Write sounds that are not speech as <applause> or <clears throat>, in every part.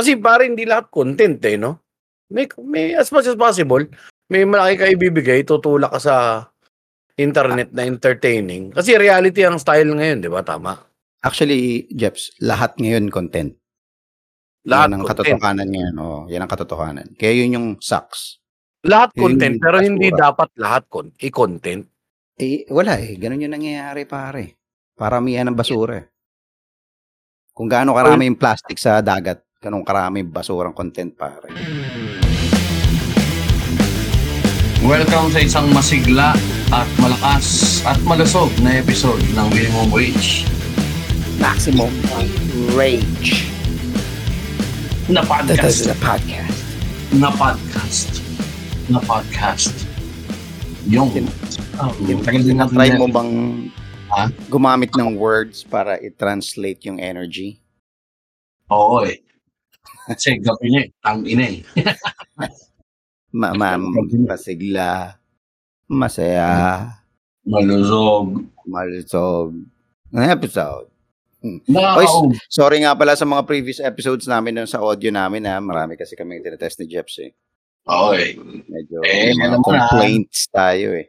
Kasi para hindi lahat content eh, no? May, may as much as possible, may malaki ka ibibigay, tutulak ka sa internet na entertaining. Kasi reality ang style ngayon, di ba? Tama. Actually, Jeps, lahat ngayon content. Lahat yan ang content. katotohanan ngayon. Oh, yan ang katotohanan. Kaya yun yung sucks. Lahat Yun content, pero hindi basura. dapat lahat con- i-content. Eh, wala eh. Ganun yung nangyayari, pare. Paramihan ng basura eh. Kung gaano karami yung plastic sa dagat, ganun karami basurang content, pare. Welcome sa isang masigla at malakas at malusog na episode ng Minimum Wage Maximum rage. na podcast. podcast. na podcast. Na podcast. Yung. Oh, tagal din natin Try mo bang Ha? gumamit ng words para i-translate yung energy? Oo eh. Kasi gabi niya eh. Tang ina eh. <laughs> Ma ma'am, pasigla, masaya, Malusog. malusog. Ang episode. Nakaka- Sorry nga pala sa mga previous episodes namin sa audio namin ha. Marami kasi kami tinetest ni Jeps eh. Eh. Medyo Eh, mga alam mo na. complaints tayo eh.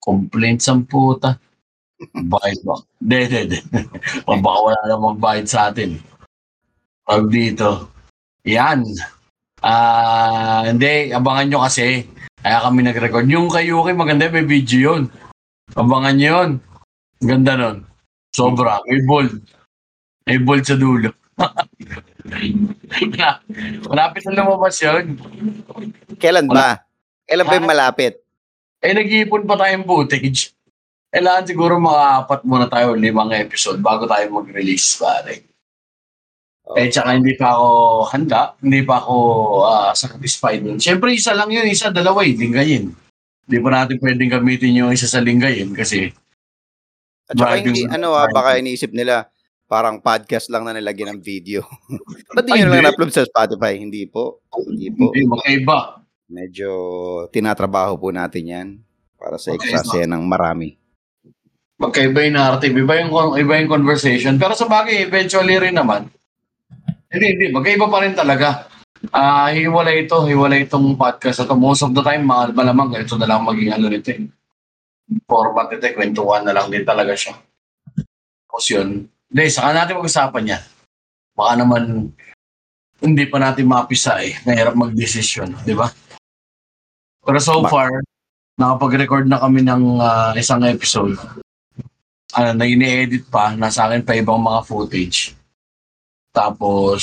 Complaints ang puta. Bayad ba? Hindi, hindi, hindi. Baka wala na magbayad sa atin. Pag dito. Yan. Ah, hindi, abangan nyo kasi. Kaya kami nag-record. Yung kay Yuki, maganda, may video yun. Abangan nyo yun. Ganda nun. Sobra. May bold. May bold sa dulo. <laughs> Malapit na lumabas yun. Kailan ba? Kailan ba yung malapit? Eh, nag-iipon pa tayong footage. Kailangan siguro mga apat muna tayo, limang episode bago tayo mag-release, pare. Oh. Eh, tsaka hindi pa ako handa, hindi pa ako ah, satisfied nun. Siyempre, isa lang yun, isa, dalawa eh, linggayin. Hindi pa natin pwedeng gamitin yung isa sa linggayin kasi At saka hindi, ano ah, baka iniisip nila, parang podcast lang na nilagyan ng video. <laughs> Ba't di nyo lang na-upload sa Spotify? Hindi po. Hindi po. hindi magkaiba. Medyo tinatrabaho po natin yan para sa Okay, eksasya ng marami. Magkaiba yung narrative, iba yung, iba yung conversation. Pero sa bagay, eventually rin naman, hindi, hindi, magkaiba pa rin talaga. Ah, hiwalay ito, hiwalay itong podcast na to. Most of the time, mga malamang ganito na lang maging ano nito eh. Format nito, eh, kwentuhan na lang din talaga siya. Tapos yun, hindi, saka natin mag-usapan yan. Baka naman, hindi pa natin mapisa eh. Nahirap mag-desisyon, di ba? Pero so far, nakapag-record na kami ng ah, isang episode ano, na ini-edit pa, nasa akin pa ibang mga footage. Tapos,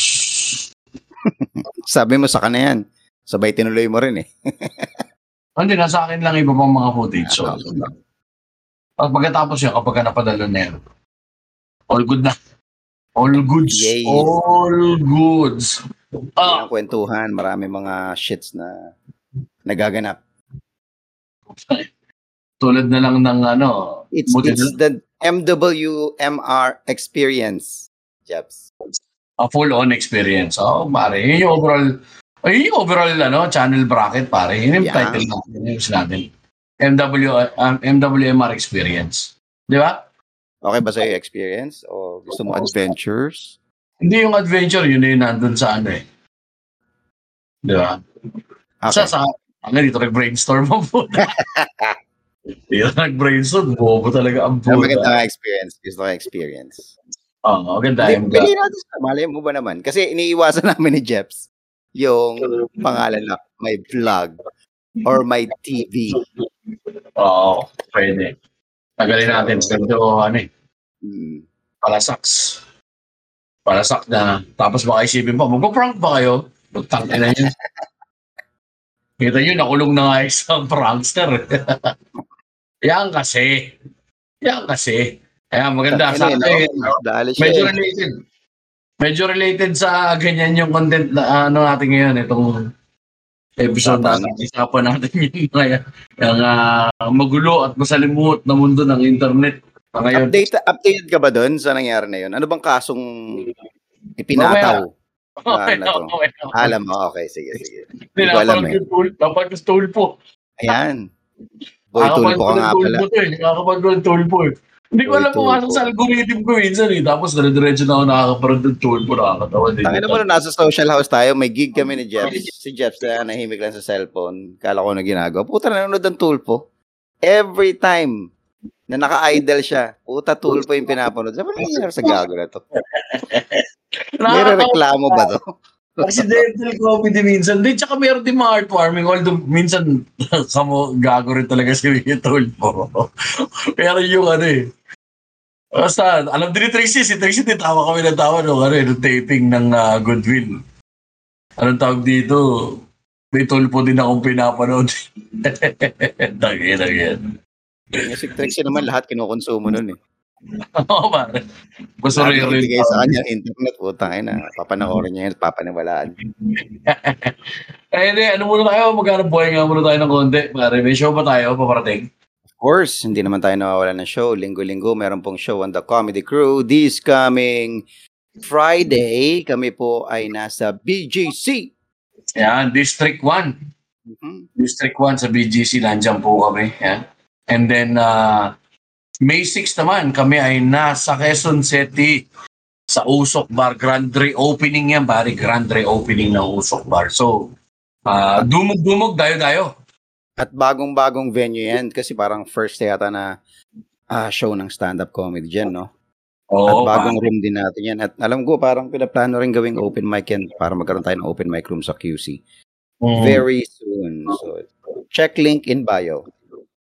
Sabi mo sa kanya yan. Sabay tinuloy mo rin eh. <laughs> hindi, nasa akin lang iba pang mga footage. So, pag pagkatapos yun, kapag ka napadalo na yun, all good na. All goods. Yay. All goods. Yan Ah, ang kwentuhan. Marami mga shits na nagaganap. <laughs> tulad na lang ng ano, It's, it's the MWMR experience. Jeps. A full-on experience. Oh, pare, yun yung overall, ay, yun yung overall ano, channel bracket, pare. Yun yung Yeah. title natin. Yun yung natin. MW, um, MWMR experience. Di ba? Okay ba sa'yo experience? O gusto mo adventures? Hindi yung adventure, yun na yung nandun sa ano eh. Di ba? Okay. Sa, sa, ang dito nag-brainstorm mo po. <laughs> Dito nag-brainstorm, bobo talaga ang puta. maganda nga experience. Gusto yung experience. Oo, maganda. Hindi, yung- Pili natin sa malay mo ba naman? Kasi iniiwasan <laughs> namin ni Jeps yung <laughs> pangalan na may vlog or may TV. Oo, pwede. Tagalin natin. Ganito, ano eh, Hmm. palasaks. Palasak na. Tapos baka isipin pa, magpa-prank ba kayo? Butang ina yun. <laughs> Kita nyo, nakulong na nga isang prankster. Yan kasi. Yan kasi. Kaya maganda. Sa akin, medyo eh. related. Medyo related sa ganyan yung content na ano natin ngayon, itong episode natin. Isapan natin <laughs> yung mga yung, ah, magulo at masalimuot na mundo ng internet. Na ngayon, Update, updated ka ba doon sa nangyari na yun? Ano bang kasong ipinataw? okay, na to. okay, okay. Alam mo, okay, sige, sige. Hindi, ko alam eh. yung tool, napapag yung tool po. Ayan. Boy, tulpo ka nga pala. po to eh. Po. Hindi ko alam tulpo. pumasok sa algorithm ko minsan eh. Tapos dire-diretso na ako nakakaparod ng tulpo, nakakatawa din. Tangina mo na nasa social house tayo, may gig kami ni Jeps. Si Jeps na nahimik lang sa cellphone. Kala ko na ginagawa. Puta, nanonood ng tulpo. Every time na naka-idle siya, puta tulpo yung pinapanood. Sabi, ano nangyayari sa gago na to? <laughs> May reklamo ba to? <laughs> Accidental comedy minsan. Di, tsaka meron din mga heartwarming. Although minsan, <laughs> kamo, gago rin talaga si Tulpo. Pero yung ano eh. Basta, alam din ni Trixie, si Trixie, din tawa kami ng tawa nung, ano, eh, nung taping ng ah, Goodwill. Anong tawag dito? May tulpo din akong pinapanood. <laughs> Tangin, tangin. Si Trixie naman lahat kinukonsumo nun eh. Oo, pare. Gusto rin yung rin. sa kanya, internet, puta na. Papanoorin niya yun papaniwalaan. <laughs> Eh, di, ano muna tayo? Maghanap buhay nga muna tayo ng konti. Pare, may show pa tayo, paparating. Course, hindi naman tayo nawawala ng show. Linggo-linggo, meron pong show on the Comedy Crew. This coming Friday, kami po ay nasa BGC. Yan, District 1. Mhm. District 1 sa BGC, nandiyan po kami. Yan. And then, uh, May 6 naman, kami ay nasa Quezon City sa Usok Bar. Grand reopening yan, pare. Grand reopening ng Usok Bar. So, uh, dumog-dumog, dayo-dayo. At bagong-bagong venue yan kasi parang first yata na ah, show ng stand-up comedy dyan, no? At Oo, bagong pare. room din natin yan. At alam ko, parang pinaplano rin gawing open mic yan para magkaroon tayo ng open mic room sa QC. Mm. Very soon. So, check link in bio.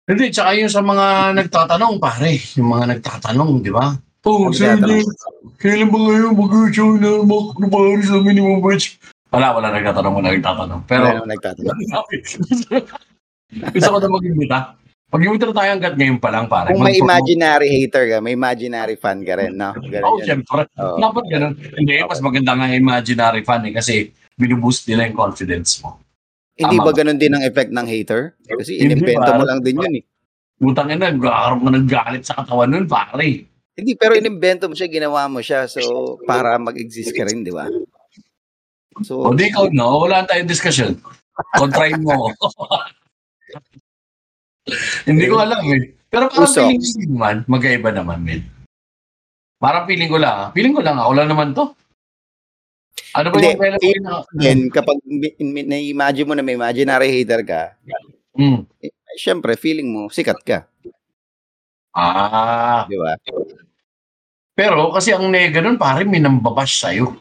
Hindi, tsaka yung sa mga nagtatanong, pare. Yung mga nagtatanong, di ba? Oh, Ano sir, kailan ba kayo mag-show na makakapari sa minimum wage? Wala, wala nagtatanong, wala nagtatanong. Pero, Pero, nagtatanong. <laughs> gusto ko na mag-imbita. Mag-imbita na tayo hanggat ngayon pa lang, pare. Kung may imaginary hater ka, may imaginary fan ka rin, no? Ganun yun. syempre. Oo. Dapat ganun. Hindi, mas maganda nga imaginary fan eh, kasi binuboost nila yung confidence mo. Hindi Tama ba ganun din ang effect ng hater? Kasi Hindi, inimbento mo lang din yun eh. Butang ina, nagkakaroon ka ng galit sa katawan nun, pare. Hindi, pero inimbento mo siya, ginawa mo siya. So, para mag-exist ka rin, di ba? So, O di ikaw, no? Wala tayong discussion. Kontrahin mo. <laughs> Hindi ko alam eh. Pero parang Uso. feeling ko naman, magkaiba naman, men. Parang feeling ko lang, ah. feeling ko lang, ako lang naman to. Ano ba Hindi, yung feeling ko then, kapag na-imagine mo na may imaginary hater ka, Hmm. eh, syempre, feeling mo, sikat ka. Ah. Di ba? Pero kasi ang nega nun, pare, may nambabash sa'yo.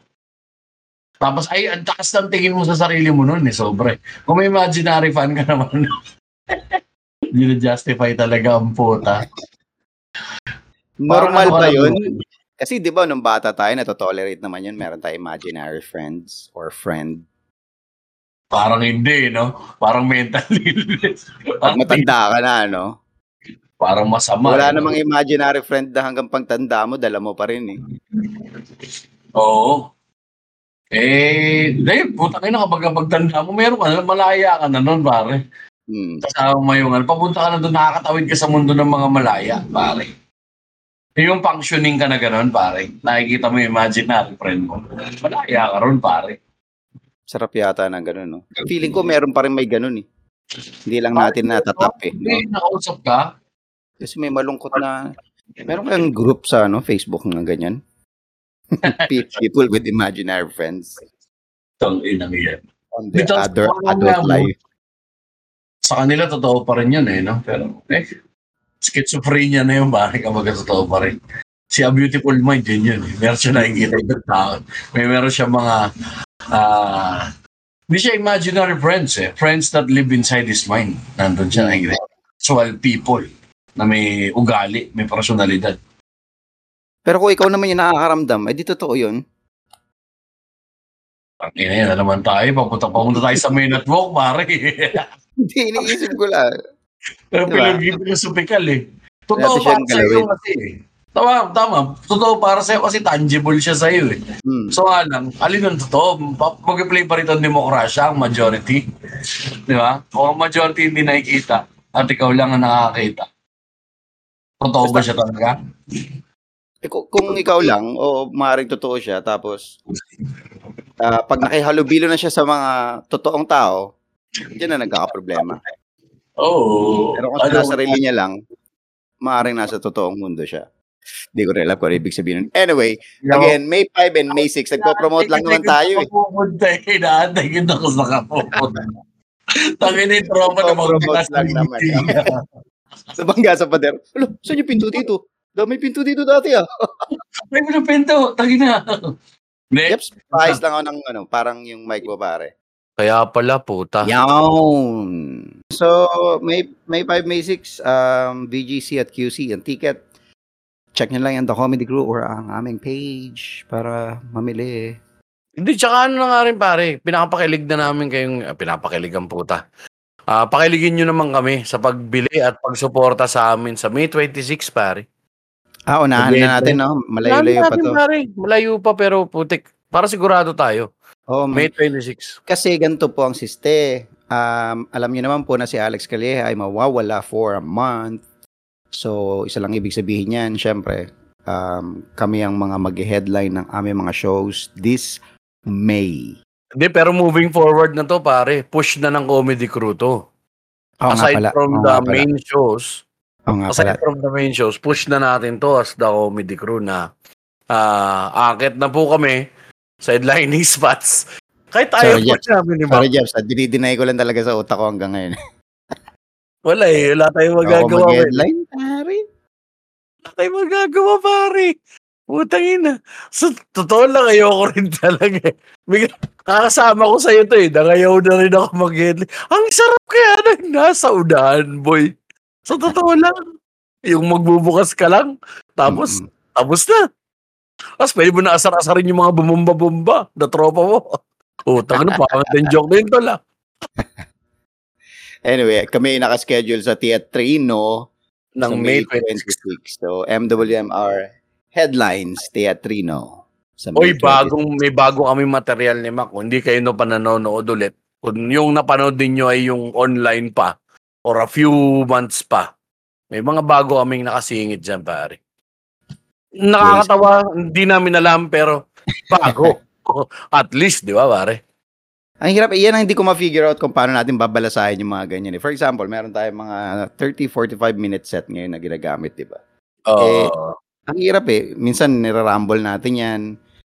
Tapos, ay, ang takas ng tingin mo sa sarili mo nun, eh, sobre. Kung may imaginary fan ka naman, <laughs> hindi na-justify talaga ang puta. Normal ano ba lang, yun? Kasi di ba, nung bata tayo, natotolerate naman yun, meron tayo imaginary friends or friend. Parang hindi, no? Parang mental <laughs> illness. Pag matanda ka na, no? parang masama. Wala no? namang imaginary friend na hanggang pagtanda mo, dala mo pa rin eh. Oo. Eh, dahil, puta kayo na kapag pagtanda mo, meron ka na, malaya ka na nun, pare. Hmm. Kasama mo yung, ano, papunta ka na doon, nakakatawid ka sa mundo ng mga malaya, pare. Yung functioning ka na gano'n, pare. Nakikita mo yung imaginary friend mo. Malaya ka ron, pare. Sarap yata ng ganun, no? Feeling ko meron pa rin may ganun eh. Hindi lang natin natatap eh. No? May nakausap ka, Kasi may malungkot na... Meron kayong group sa ano, Facebook na ganyan. <laughs> People with imaginary friends tang yan. on their Because other adult ano, life. Sa kanila, totoo pa rin yun eh, no? Pero, eh, schizophrenia na yun, pare, kapag totoo pa rin. Si A Beautiful Mind, yun yun. eh. Meron siya nakikita yung tao. May meron siya mga, ah, hindi siya imaginary friends eh. Friends that live inside his mind. Nandun siya nakikita. Actual people na may ugali, may personalidad. Pero kung ikaw naman yung nakakaramdam, eh di totoo yun. Ang ina na naman tayo. Papunta, papunta tayo sa main at walk, pare. <laughs> Hindi, iniisip ko lang. Pero Diba? pinag-philosophical eh. Totoo para sa'yo galawin. kasi eh. Tama, tama. Totoo para sa'yo kasi tangible siya sa'yo eh. Hmm. So lang, alin ang totoo? Mag-play pa rin ang demokrasya, ang majority. Di ba? Kung ang majority hindi nakikita at ikaw lang ang nakakita. Totoo ba siya talaga? Eh, kung, kung ikaw lang, o maaaring totoo siya, tapos ah, pag nakihalubilo na siya sa mga totoong tao, diyan na nagkakaproblema. Oo. Pero kung sa sarili niya lang, maaaring nasa totoong mundo siya. Hindi ko rin alam kung ano ibig sabihin. nun. Anyway, Yaw. again, May 5 and May 6, nagpo-promote lang naman tayo eh. Pupunta eh. Inaantay kita ko sa kapupunta. Tangin yung tropa na Promote lang naman. Sa bangga sa pader. Alo, saan yung pinto dito? Dami pinto dito dati ah. May pinapinto. Tangin na. Hindi. Yep, paayos lang ako ng ano, parang yung mic mo pare. Kaya pala, puta. Yawn. So, May, May 5, May 6, um, VGC at QC, ang ticket. Check nyo lang yung The Comedy Crew or ang aming page para mamili. Hindi, tsaka ano na nga rin pare, pinapakilig na namin kayong, ah, pinapakilig ang puta. Ah, pakiligin nyo naman kami sa pagbili at pagsuporta sa amin sa May 26 pare. Ah, unahan na natin, no? Malayo-layo pa to. Pare. Malayo pa pero putik. Para sigurado tayo. Oh, May 26. Kasi ganito po ang siste. Um, alam niyo naman po na si Alex Calleja ay mawawala for a month. So, isa lang ibig sabihin niyan, syempre, um, kami ang mga mag-headline ng aming mga shows this May. Hindi, pero moving forward na to pare, push na ng comedy crew to. Nga aside pala. from Oo the pala. main shows, Oo nga pala. aside from the main shows, push na natin to as the comedy crew na ah akit na po kami sa headlining <laughs> spots. Kahit tayo Sorry, po Jeff. namin ni Sorry, Jeff. Dinideny ko lang talaga sa utak ko hanggang ngayon. <laughs> Wala eh, wala tayong magagawa. eh. mag-headline, pare. Wala tayong magagawa, pare. Putang ina. So, totoo lang, ayoko rin <laughs> talaga eh. Bigla, kakasama ko sa'yo to eh. Nangayaw na rin ako mag Ang sarap kaya nang nasa unahan, boy. So, totoo lang. Yung magbubukas ka lang, tapos, Mm-mm. tapos na. Tapos pwede mo na asar-asarin yung mga bumumba-bumba na tropa mo. Utang na, pangat yung joke na yun tol ah. <laughs> Anyway, kami nakaschedule sa Teatrino Ng sa May 26. 26. So, MWMR Headlines Teatrino. Sa Oy, May 26. bagong, may bago kami material ni Mac. Kung Hindi kayo no pa nanonood ulit. Kung yung napanood ninyo ay yung online pa or a few months pa. May mga bago kaming nakasingit dyan, pare. Nakakatawa, hindi namin alam, pero <laughs> bago. At least, di ba, pare? Ang hirap, iyan ang hindi ko ma-figure out kung paano natin babalasahin yung mga ganyan. eh. For example, meron tayong mga 30-45 minute set ngayon na ginagamit, di ba? Oo. Ang hirap eh. Minsan, nirarumble natin yan.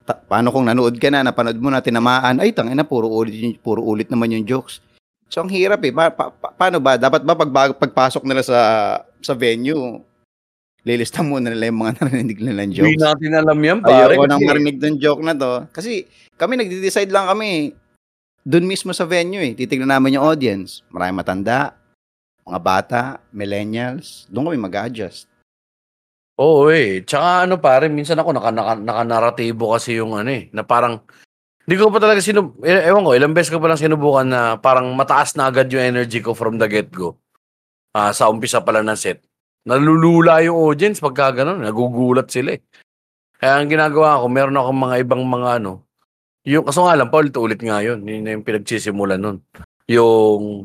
Ta- paano kung nanood ka na, napanood mo na, tinamaan, ay, tangina, puro ulit, puro ulit naman yung jokes. So, ang hirap eh. Pa- pa- pa- paano ba? Dapat ba pag pagpasok nila sa sa venue, lilista muna nila yung mga <laughs> narinig nilang Hindi jokes? natin alam yan, pare. Ayoko nang marinig ng joke na to. Kasi kami nagde-decide lang kami doon mismo sa venue eh. Titignan namin yung audience. Maraming matanda, mga bata, millennials. Doon kami mag-adjust. Oo eh. Tsaka ano pare, minsan ako naka, naka, nakanaratibo kasi yung ano eh, na parang, hindi ko pa talaga sinub, eh, ewan ko, ilang beses ko pa lang sinubukan na parang mataas na agad yung energy ko from the get-go. Ah, sa umpisa pala ng set. Nalulula yung audience pagka ganun, nagugulat sila eh. Kaya ang ginagawa ko, meron ako mga ibang mga ano, yung, kaso nga lang, paulit-ulit nga yun, yun na yung pinagsisimula nun. Yung,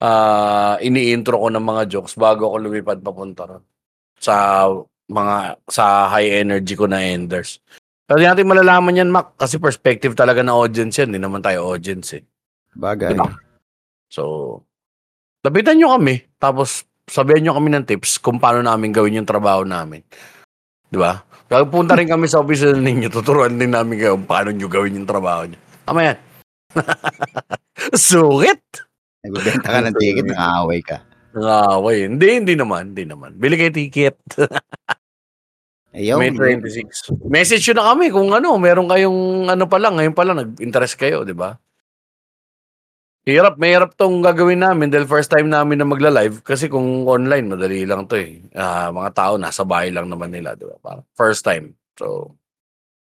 ah, ini-intro ko ng mga jokes bago ako lumipad papunta ron sa mga sa high energy ko na enders. Pero natin malalaman yan, Mac, kasi perspective talaga na audience yan. Hindi naman tayo audience eh. Bagay. Diba? So, lapitan nyo kami, tapos sabihan nyo kami ng tips kung paano namin gawin yung trabaho namin. Di ba? Kaya punta rin kami sa office ninyo, tuturuan din namin kayo kung paano nyo gawin yung trabaho nyo. Tama yan. <laughs> Sukit! Nagbebenta ka ng ticket, nang-aaway ka. Nangaway. Hindi, hindi naman. Hindi naman. Bili kayo ticket. <laughs> Ayaw. May 26. Message yun na kami kung ano, meron kayong ano pa lang, ngayon pa lang nag-interest kayo, di ba? Hirap, may hirap tong gagawin namin dahil first time namin na magla-live kasi kung online, madali lang to eh. Ah, mga tao nasa bahay lang naman nila, di ba? Parang First time. So,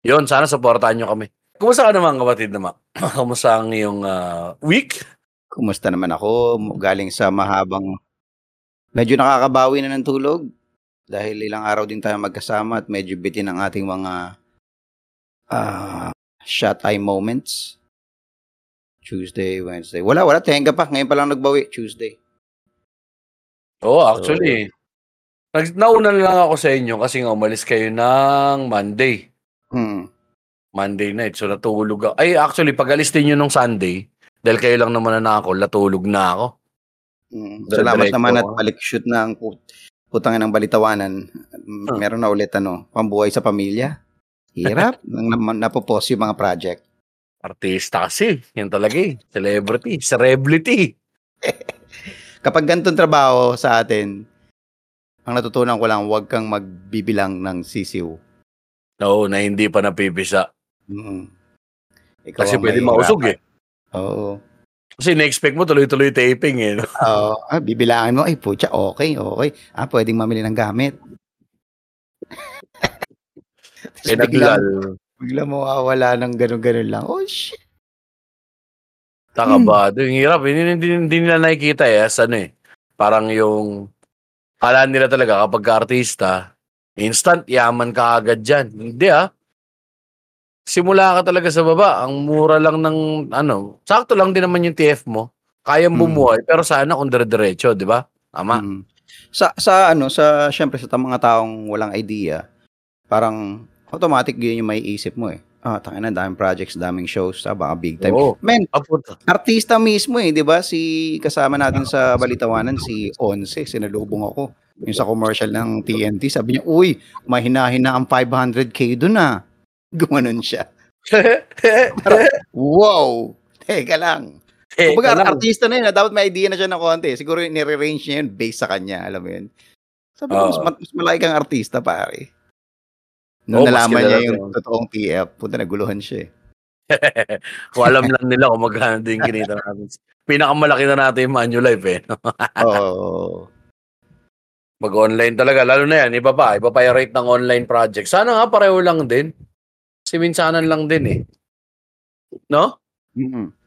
yun, sana supportahan nyo kami. Kumusta ka naman kapatid naman? <clears throat> Kumusta ang iyong ah, week? Kumusta naman ako? Galing sa mahabang... Medyo nakakabawi na ng tulog. Dahil ilang araw din tayo magkasama at medyo bitin ang ating mga ah shut eye moments. Tuesday, Wednesday. Wala, wala. Tenga pa. Ngayon pa lang nagbawi. Tuesday. Oo, oh, actually. Nag, nauna na lang ako sa inyo kasi nga umalis kayo ng Monday. Hmm. Monday night. So natulog ako. Ay, actually, pag alis din yun nung Sunday, dahil kayo lang naman na ako, natulog na ako. Mm. Salamat naman at ako. balik shoot na ang put. putang ng balitawanan, Huh. meron na ulit ano, pambuhay sa pamilya. Hirap. <laughs> nang na, napopos yung mga project. Artista kasi. Yan talaga eh. Celebrity. Celebrity. <laughs> Kapag ganitong trabaho sa atin, ang natutunan ko lang, huwag kang magbibilang ng sisiw. Oo, na hindi pa napipisa. Mm. Ikaw Kasi pwede mausog eh. Oo. Kasi na-expect mo tuloy-tuloy taping eh. no? <laughs> Oo. ah, bibilangin mo, ay putya, okay, okay. Ah, pwedeng mamili ng gamit. <laughs> Tapos Kaya biglang, naglal. biglang mawawala ng ganun-ganun lang. Oh, shit. Taka Hmm. ba? Yung hirap. Hindi, hindi, hindi nila nakikita eh. As ano eh. Parang yung... Kala nila talaga kapag ka-artista, instant, yaman ka agad dyan. Hindi ah. Simula ka talaga sa baba. Ang mura lang ng ano. Sakto lang din naman yung TF mo. Kayang Hmm. bumuhay. Pero sana kung dire-diretso, di ba? Tama. Mm. Sa sa ano, sa syempre sa mga taong walang idea, parang automatic yun yung may isip mo eh. Ah, tangina, daming projects, daming shows, ah, baka big time. Oo. Men, artista mismo eh, 'di ba? Si kasama natin sa Balitawanan si Once, sinalubong ako. Yung sa commercial ng TNT, sabi niya, "Uy, mahina-hina ang 500k doon ah." <laughs> Gumanon siya. <laughs> Wow! Teka lang. eh, Kumbaga, lang. artista na yun. ah, Dapat may idea na siya ng konti. Siguro nire-range niya yun based sa kanya. Alam mo yun. Sabi ko, mas, Oo. mas malaki kang artista, pare. Oo, mas nalaman niya yung yun. totoong TF, punta naguluhan siya eh. <laughs> Kung alam lang nila kung magkano din kinita natin. Pinakamalaki na natin yung Manulife eh. Oo. Mag-online talaga. Lalo na yan, iba pa. Iba pa yung rate ng online project. Sana nga pareho lang din. Kasi minsanan lang din eh. No? mm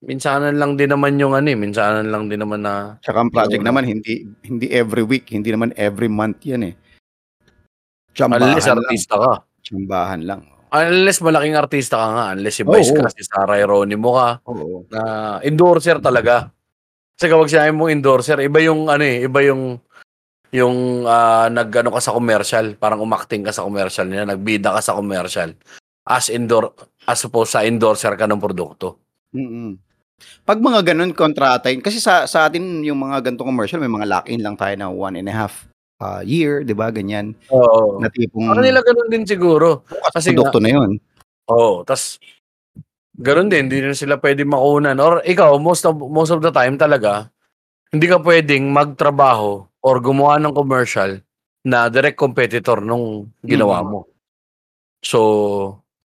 Minsanan lang din naman yung ano eh. Minsanan lang din naman na... Tsaka ang project Oo. naman, hindi hindi every week, hindi naman every month yan eh. Tsambahan Unless lang. artista ka. Tsambahan lang. Unless malaking artista ka nga. Unless si. Vice ka, si Sarah Geronimo ka. Oo. Na endorser talaga. Kasi kapag sinabi mong endorser, iba yung ano eh. Iba yung yung ah, nag-ano ka sa commercial, parang umakting ka sa commercial niya, nagbida ka sa commercial. As endor as opposed sa endorser ka ng produkto. mm Pag mga ganun kontrata yun, kasi sa, sa atin yung mga ganitong commercial, may mga lock-in lang tayo na one and a half uh, year, di ba? Ganyan. Oo. Na tipong Sa kanila ganun din siguro. kasi produkto na yun. Oo, tas ganun din, hindi na sila pwede makunan. Or ikaw, most of, most of the time talaga, hindi ka pwedeng magtrabaho or gumawa ng commercial na direct competitor nung ginawa Mm. mo. So,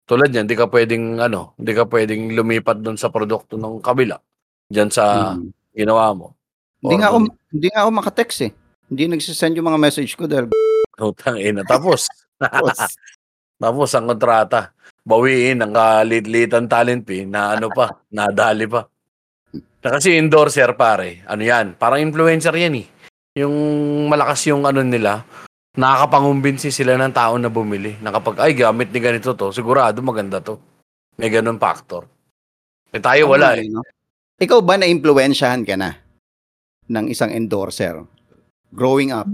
tulad niyan, hindi ka pwedeng, ano, hindi ka pwedeng lumipat doon sa produkto ng kabila. Diyan sa Mm. ginawa mo. Hindi nga ako, hindi nga ako makatext eh. Hindi nagsisend yung mga message ko dahil <laughs> Utang ina. Tapos, <laughs> <laughs> Tapos ang kontrata, bawiin ang kalit-litan talent fee na ano pa, nadali pa. Na Kasi endorser pare, ano yan, parang influencer yan eh. Yung malakas yung ano nila, nakakapangumbinsi sila ng tao na bumili. Na kapag, ay gamit ni ganito to, sigurado maganda to. May ganun factor. Eh tayo wala eh. No? Ikaw ba na-impluensyahan ka na ng isang endorser growing up?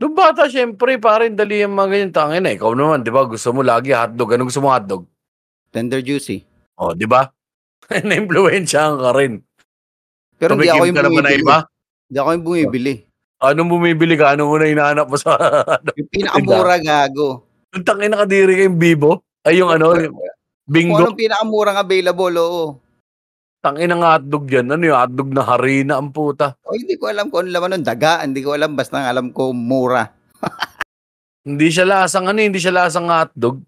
Doon bata, syempre, pare, dali yung mga ganyan. Tangin na, ikaw naman, di ba? Gusto mo lagi hotdog. Anong gusto mo hotdog? Tender juicy. O, di ba? <laughs> Na-influensyahan ka rin. Pero hindi ako yung bumibili. Hindi ako yung bumibili. Anong bumibili ka? Ano muna hinahanap mo sa... <laughs> Yung pinakamura gago. Ang tangin na kadiri kayong bibo? Ay, yung ano, yung Kung bingo. anong pinakamurang available, oo. Tangin ng hotdog yan. Ano yung hotdog na harina ang puta? O, hindi ko alam kung ano laman nun. Daga, hindi ko alam. Basta alam ko, mura. <laughs> Hindi siya lasang ano, hindi siya lasang hotdog.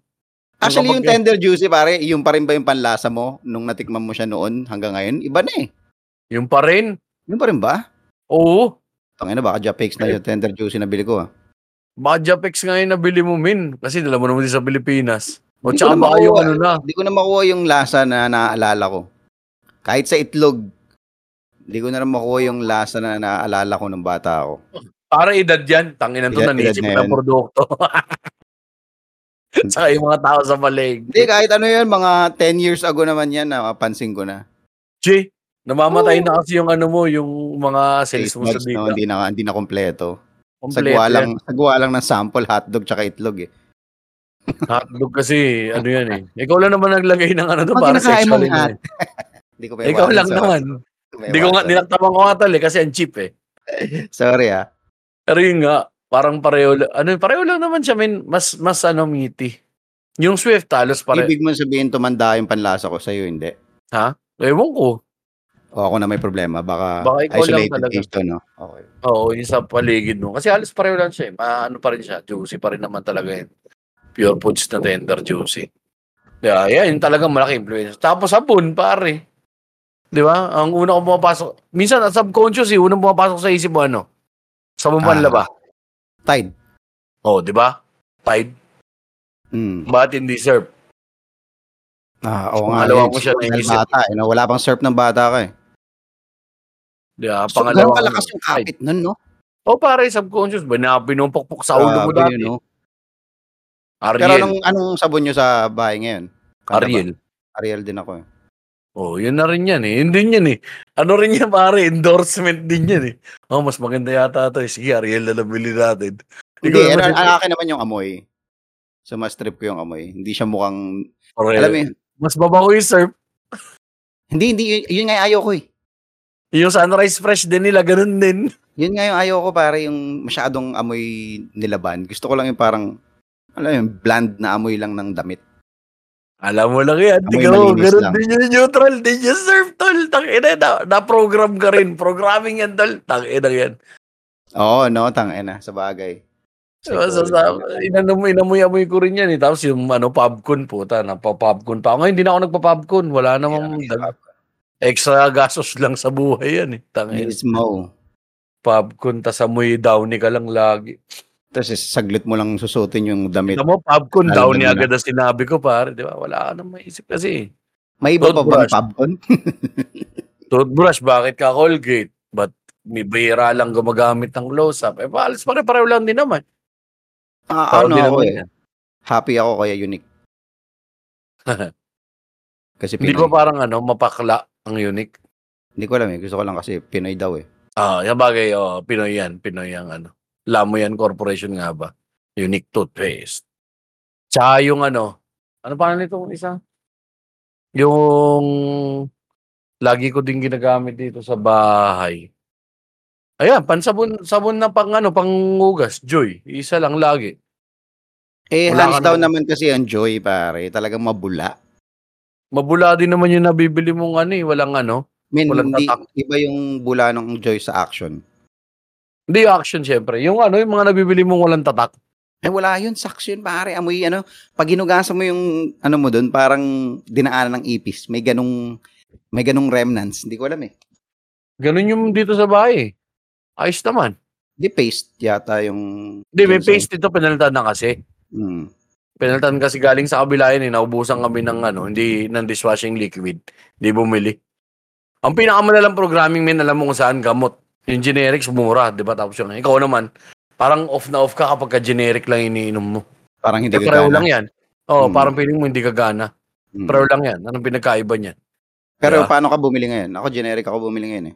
Actually, kapag- yung tender juicy, pare, yung pa rin ba yung panlasa mo nung natikman mo siya noon hanggang ngayon? Iba na eh. Yung pa rin. Yung pa rin ba? Oo. Tangina, baka Japex na yung tender juicy na bili ko. Ah. Baka Japex nga yung nabili mo, min. Kasi dala mo naman din sa Pilipinas. O Hindi ko tsaka na baka makuha. yung ano na. Hindi ko na makuha yung lasa na naaalala ko. Kahit sa itlog, hindi ko na rin makuha yung lasa na naaalala ko ng bata ako. Para edad yan. Tangin na to, Edad- nanisip edad mo na yan. produkto. <laughs> Tsaka yung mga tao sa malig. Hindi, kahit ano yun, mga 10 years ago naman yan, napansin ko na. Che, namamatay Oo. na kasi yung ano mo, yung mga sales mo sa dita. no, hindi na, hindi na kompleto. Kompleto Sagwa yan. lang, sagwa lang ng sample hotdog tsaka itlog eh. Hotdog kasi, ano yan eh. Ikaw lang naman naglagay ng ano to, Pag para kinakain sexual mong yun hot, eh. <laughs> Hindi ko pa Ikaw lang sa- naman. Hindi ko nga, dinaktapan ko nga tal eh, kasi ang cheap eh. <laughs> Sorry ah. Pero yun nga, Parang pareho lang. Ano, pareho lang naman siya, men. Mas, mas ano, meaty. Yung Swift, halos pareho. Ibig mo sabihin tumanda yung panlasa ko sa'yo, hindi. Ewan ko. O ako na may problema, baka, Baka ikaw lang isolated talaga. case to, no? Okay. Oo, yung sa paligid mo. Kasi halos pareho lang siya. eh. Ma, ano pa rin siya. Juicy pa rin naman talaga yun. Pure foods na tender juicy. Yeah, yan, yun talagang malaki influence. Tapos sabon, pare. Di ba? Ang una kong pumapasok. Minsan, subconscious eh. Unang pumapasok sa isip mo, ano? Sabon Ah. panlaba. Tide. Oh, di ba? Tide. Hmm. Bakit hindi surf? Ah, oo nga. Pangalawa yun. ko siya Dahil naisip. Bata, eh, no? Wala pang surf ng bata ka eh. Di ba? So, Pangalawa. kalakas yung kapit nun, no? Oh, pare, subconscious. Ba na pinumpokpok sa ulo mo Grabe dati? no? Ariel. Pero anong, anong sabon nyo sa bahay ngayon? Ano ba? Ariel. Ariel din ako eh. Oh, yun na rin yan eh. Yun din yan eh. Ano rin yan pare, endorsement din yan eh. Oh, mas maganda yata ito eh. Sige, Ariel na nabili natin. Hindi, Ikaw ano, ang akin naman yung amoy. So, mas trip ko yung amoy. Hindi siya mukhang, Ariel. alam mo yun, Mas babaw yung surf. hindi, hindi, yun, yun nga yung ayaw ko eh. Yung sunrise fresh din nila, ganun din. <laughs> Yun nga yung ayaw ko, pare, yung masyadong amoy nilaban. Gusto ko lang yung parang, alam mo yun, bland na amoy lang ng damit. Alam mo lang yan. Amoy mo, malinis ganun lang. din yung neutral. Din yung surf, tol. Tangina, na, na-program ka rin. Programming yan, tol. Tangina yan. Oo, no, tang na, sa bagay. So, so, so, inamoy, inamoy-amoy ko rin yan eh. Tapos yung ano, popcorn po, ta, napapopcorn pa. ako. Ngayon, hindi na ako nagpa-popcorn. Wala namang dag- extra gastos lang sa buhay yan eh. Tangina. Mismo. Popcorn, tas amoy downy ka lang lagi. Tapos eh, saglit mo lang susutin yung damit. Alam mo, popcorn, downy na. agad ang sinabi ko, pare. Di ba? Wala ka nang maisip kasi. May iba pa bang Toothbrush. popcorn? <laughs> Toothbrush, bakit ka Colgate? But may bihira lang gumagamit ng close-up. Eh, palis pare-pareho lang din naman. Ah, ano ako eh. yan. Happy ako kaya unique. <laughs> Kasi Hindi ba parang ano, mapakla ang unique? Hindi ko alam eh. Gusto ko lang kasi Pinoy daw eh. Ah, yung bagay, oh, Pinoy yan. Pinoy ang ano. Lamo yan Corporation nga ba? Unique toothpaste. Tsaka yung ano, ano pa nito isa? Yung lagi ko din ginagamit dito sa bahay. Ayan, pansabon sabon na pang ano, panghugas, Joy. Isa lang lagi. Eh, Wala hands down naman. naman kasi ang joy, pare. Talagang mabula. Mabula din naman yung nabibili mong ano eh, walang ano. Men, Walang hindi, tatak. iba yung bula ng joy sa action. Hindi yung action syempre. Yung ano, yung mga nabibili mong walang tatak. Eh, wala yun. Sax yun, pare. Amoy, ano, pag hinugasan mo yung, ano mo doon, parang dinaanan ng ipis. May ganong, may ganong remnants. Hindi ko alam eh. Ganun yung dito sa bahay. eh. Ayos naman. Hindi paste yata yung... Hindi, may paste dito, penaltan na kasi. Hmm. Penaltan kasi galing sa kabila yun eh. Naubusan kami ng ano, hindi ng dishwashing liquid. Hindi bumili. Ang pinakamalalang programming men, alam mo kung saan gamot. Yung generics, mura, di ba? Tapos yung, ikaw naman, parang off na off ka kapag ka generic lang iniinom mo. Parang hindi Eh, ko pareho lang yan. Oo, Hmm. parang feeling mo hindi ka gana. Hmm. Pareho lang yan. Anong pinagkaiba niyan? Pero Yeah. paano ka bumili ngayon? Ako generic ako bumili ngayon eh.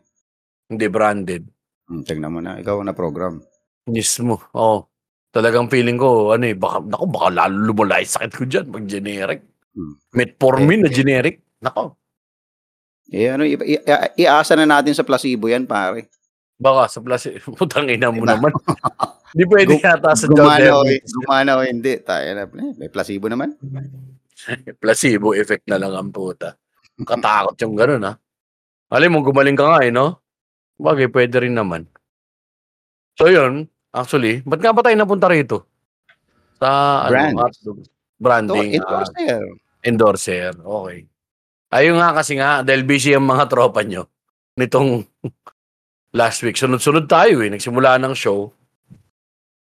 Hindi branded. Hmm, tingnan mo na. Ikaw na program. Mismo. Oo. Talagang feeling ko, ano eh, baka, naku, baka lalo lumala yung sakit ko dyan pag generic. Hmm. Metformin na Eh, eh. generic. Nako. Eh, ano, i- i- i- iasa na natin sa placebo yan, pare. Baka sa plus, <laughs> putang ina mo Diba? naman. <laughs> Di pwede Gu- yata sa Gumana o, John gumana o hindi. Tayo na. Eh, may placebo naman. <laughs> Placebo effect na lang ang puta. Katakot yung ganun ha. Alam mo, gumaling ka nga eh, no? Bagay, pwede rin naman. So yun, actually, ba't nga ba tayo napunta rito? Sa Brand. ano, hotdog. Branding. ito ah, sir. endorser. Okay. Ayun nga kasi nga, dahil busy ang mga <laughs> tropa nyo nitong <laughs> last week. Sunod-sunod tayo eh. Nagsimula ng show.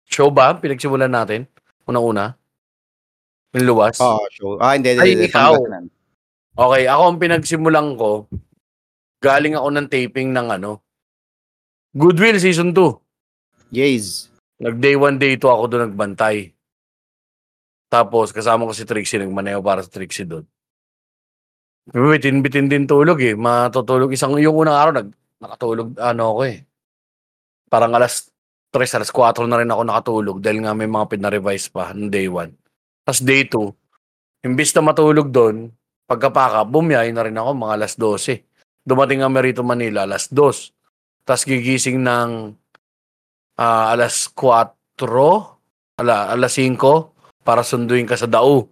Show ba? Pinagsimulan natin? Una-una? Yung luwas? Oh, show. Ah, hindi, Ay, hindi. hindi. ikaw. Okay, ako ang pinagsimulan ko, galing ako ng taping ng ano, Goodwill Season 2. Yays. Nag day 1, day 2 ako doon nagbantay. Tapos kasama ko si Trixie, nagmaneho para sa Trixie doon. Bitin-bitin din tulog eh. Matutulog isang yung unang araw nag nakatulog ano ako eh. Parang alas 3, alas 4 na rin ako nakatulog dahil nga may mga pinarevise pa ng day 1. Tapos day 2, imbis na matulog doon, pagkapaka, bumiyay na rin ako mga alas 12. Dumating kami rito Manila alas 2. Tapos gigising ng ah, alas 4, ala, alas 5, para sunduin ka sa Dao.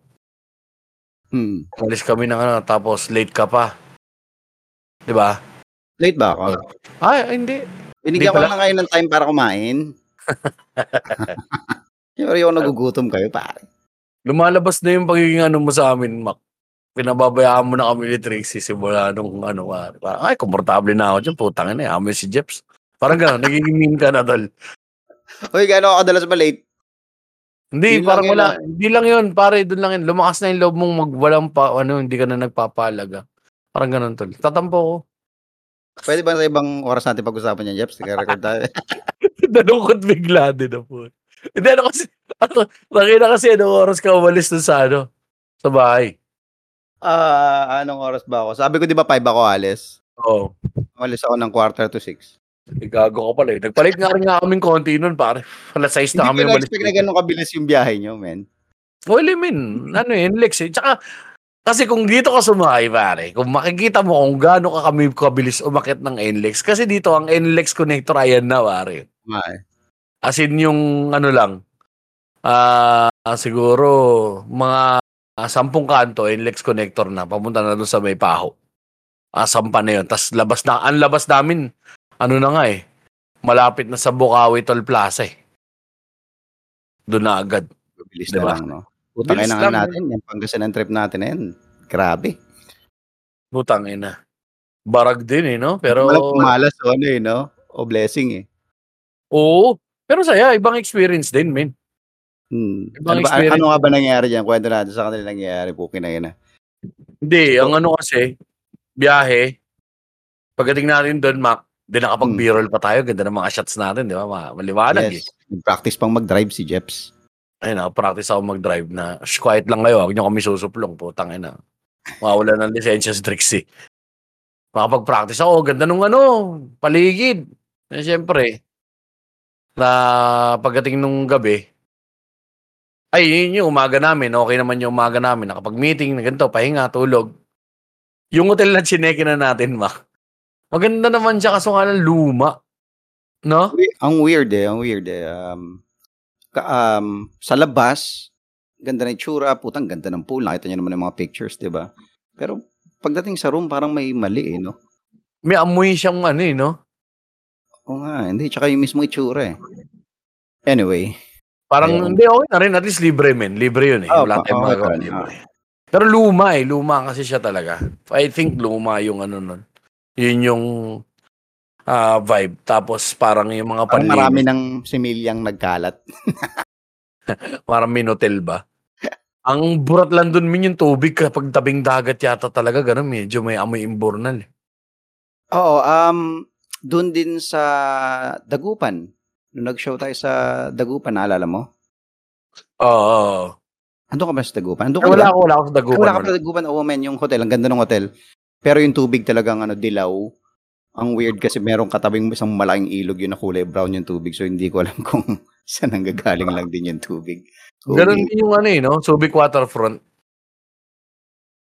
Hmm. Umalis kami ng ano, tapos late ka pa. Di ba? Late ba ako? Ay, hindi. Binigyan ko pala. na kayo ng time para kumain. <laughs> Siyempre yung nagugutom kayo, pare. Lumalabas na yung pagiging ano mo sa amin, Mac. Pinababayaan mo na kami ni Trixie simula nung ano, ah, parang, ay, komportable na ako dyan, putang ina, amoy si Jeps. Parang gano'n, nagiging mean ka na, tol. Uy, gano'n ako kadalas ba late? Hindi, Yun parang wala. ah. Hindi lang yun, pare, doon lang yun. Lumakas na yung loob mong magwalang pa, ano, hindi ka na nagpapalaga. Parang gano'n, tol. Tatampo ko. Pwede ba sa ibang oras natin pag-usapan yan, Jeps? Nagka-record tayo. <laughs> Nalungkot bigla din na po. Hindi, ano kasi, ano, nakita kasi anong oras ka umalis dun sa, ano, sa bahay. Ah, anong oras ba ako? Sabi ko, di ba 5 ako alis? Oo. Umalis ako ng quarter to 6. Oh, gago ka pala eh. Nagpalit nga rin nga kaming konti nun, pare. Alas 6 na kami Hindi ko na-expect na gano'ng kabilis yung biyahe nyo, men. Well, I mean, ano yun, Lex eh. Tsaka, kasi kung dito ka sumakay, pare, kung makikita mo kung gaano ka kami kabilis umakit ng NLEX, kasi dito ang NLEX connector, ayan na, pare. Ay. As in yung, ano lang, ah siguro, mga ah, sampung kanto, NLEX connector na, papunta na doon sa may paho. Ah, sampa na yun. Tapos labas na, ang labas namin, ano na nga eh, malapit na sa Bukawi Toll Plaza eh. Doon na agad. Mabilis Diba? na lang, no? Bilis ina lang, nga natin, yung Pangasinan trip natin na yan. Grabe. Butang ina. Barag din eh, no? Pero, Walang pumalas o ano eh, no? O blessing eh. oo. Pero saya, ibang experience din, men. Hmm. Ibang Ano, ba, ano nga ba nangyari dyan? Kwento natin sa kanila nangyari. Pukin na yun ah. Hindi, ang ano kasi, biyahe, pagdating natin doon, Mac, di nakapag-b-roll pa tayo, ganda ng mga shots natin, di ba? Ma- Maliwanag eh. Yes. Practice pang mag-drive si Jeps. Ayun na, practice ako mag-drive na, shh, quiet lang kayo, huwag niyo kami susuplong, putang ina. Mawala ng lisensya sa Trixie. Makapag-practice ako, ganda nung ano, paligid. Eh, siyempre, na pagdating nung gabi, ay, yun yung umaga namin, okay naman yung umaga namin, nakapag-meeting, na ganito, pahinga, tulog. Yung hotel na chineke na natin, Mac, maganda naman siya kaso nga lang luma. No? We- Ang weird eh, ang weird eh. Um, ka, um, sa labas, ganda ng itsura, putang ganda ng pool. Nakita niyo naman yung mga pictures, di ba? Pero pagdating sa room, parang may mali eh, no? May amoy siyang ano eh, no? Oo nga, hindi. Tsaka yung mismo itsura eh. Anyway, Parang Ayun. hindi okay na rin, at least libre men. Libre yun eh. Oh, Wala tayong okay magagawa. Pero luma eh, luma kasi siya talaga. I think luma yung ano nun. Yun yung ah, vibe. Tapos parang yung mga parang panlinis. marami ng similyang nagkalat. <laughs> Parang minotel ba? Ang burat lang dun min yung tubig kapag tabing dagat yata talaga. Ganun, medyo may amoy imbornal eh. Oo, um, doon din sa Dagupan. Nung nag-show tayo sa Dagupan, naalala mo? Oo. oo. Ando ka ba sa Dagupan? Ando ka wala ako, wala ako sa dagupan. Wala ka sa Dagupan. Oo, men, yung hotel. Ang ganda ng hotel. Pero yung tubig talagang ano, dilaw. Ang weird kasi merong katabing isang malaking ilog yun na kulay brown yung tubig. So, hindi ko alam <laughs> kung saan nanggagaling lang din yung tubig. Kung Ganun din yung ano eh, no? Subic Waterfront.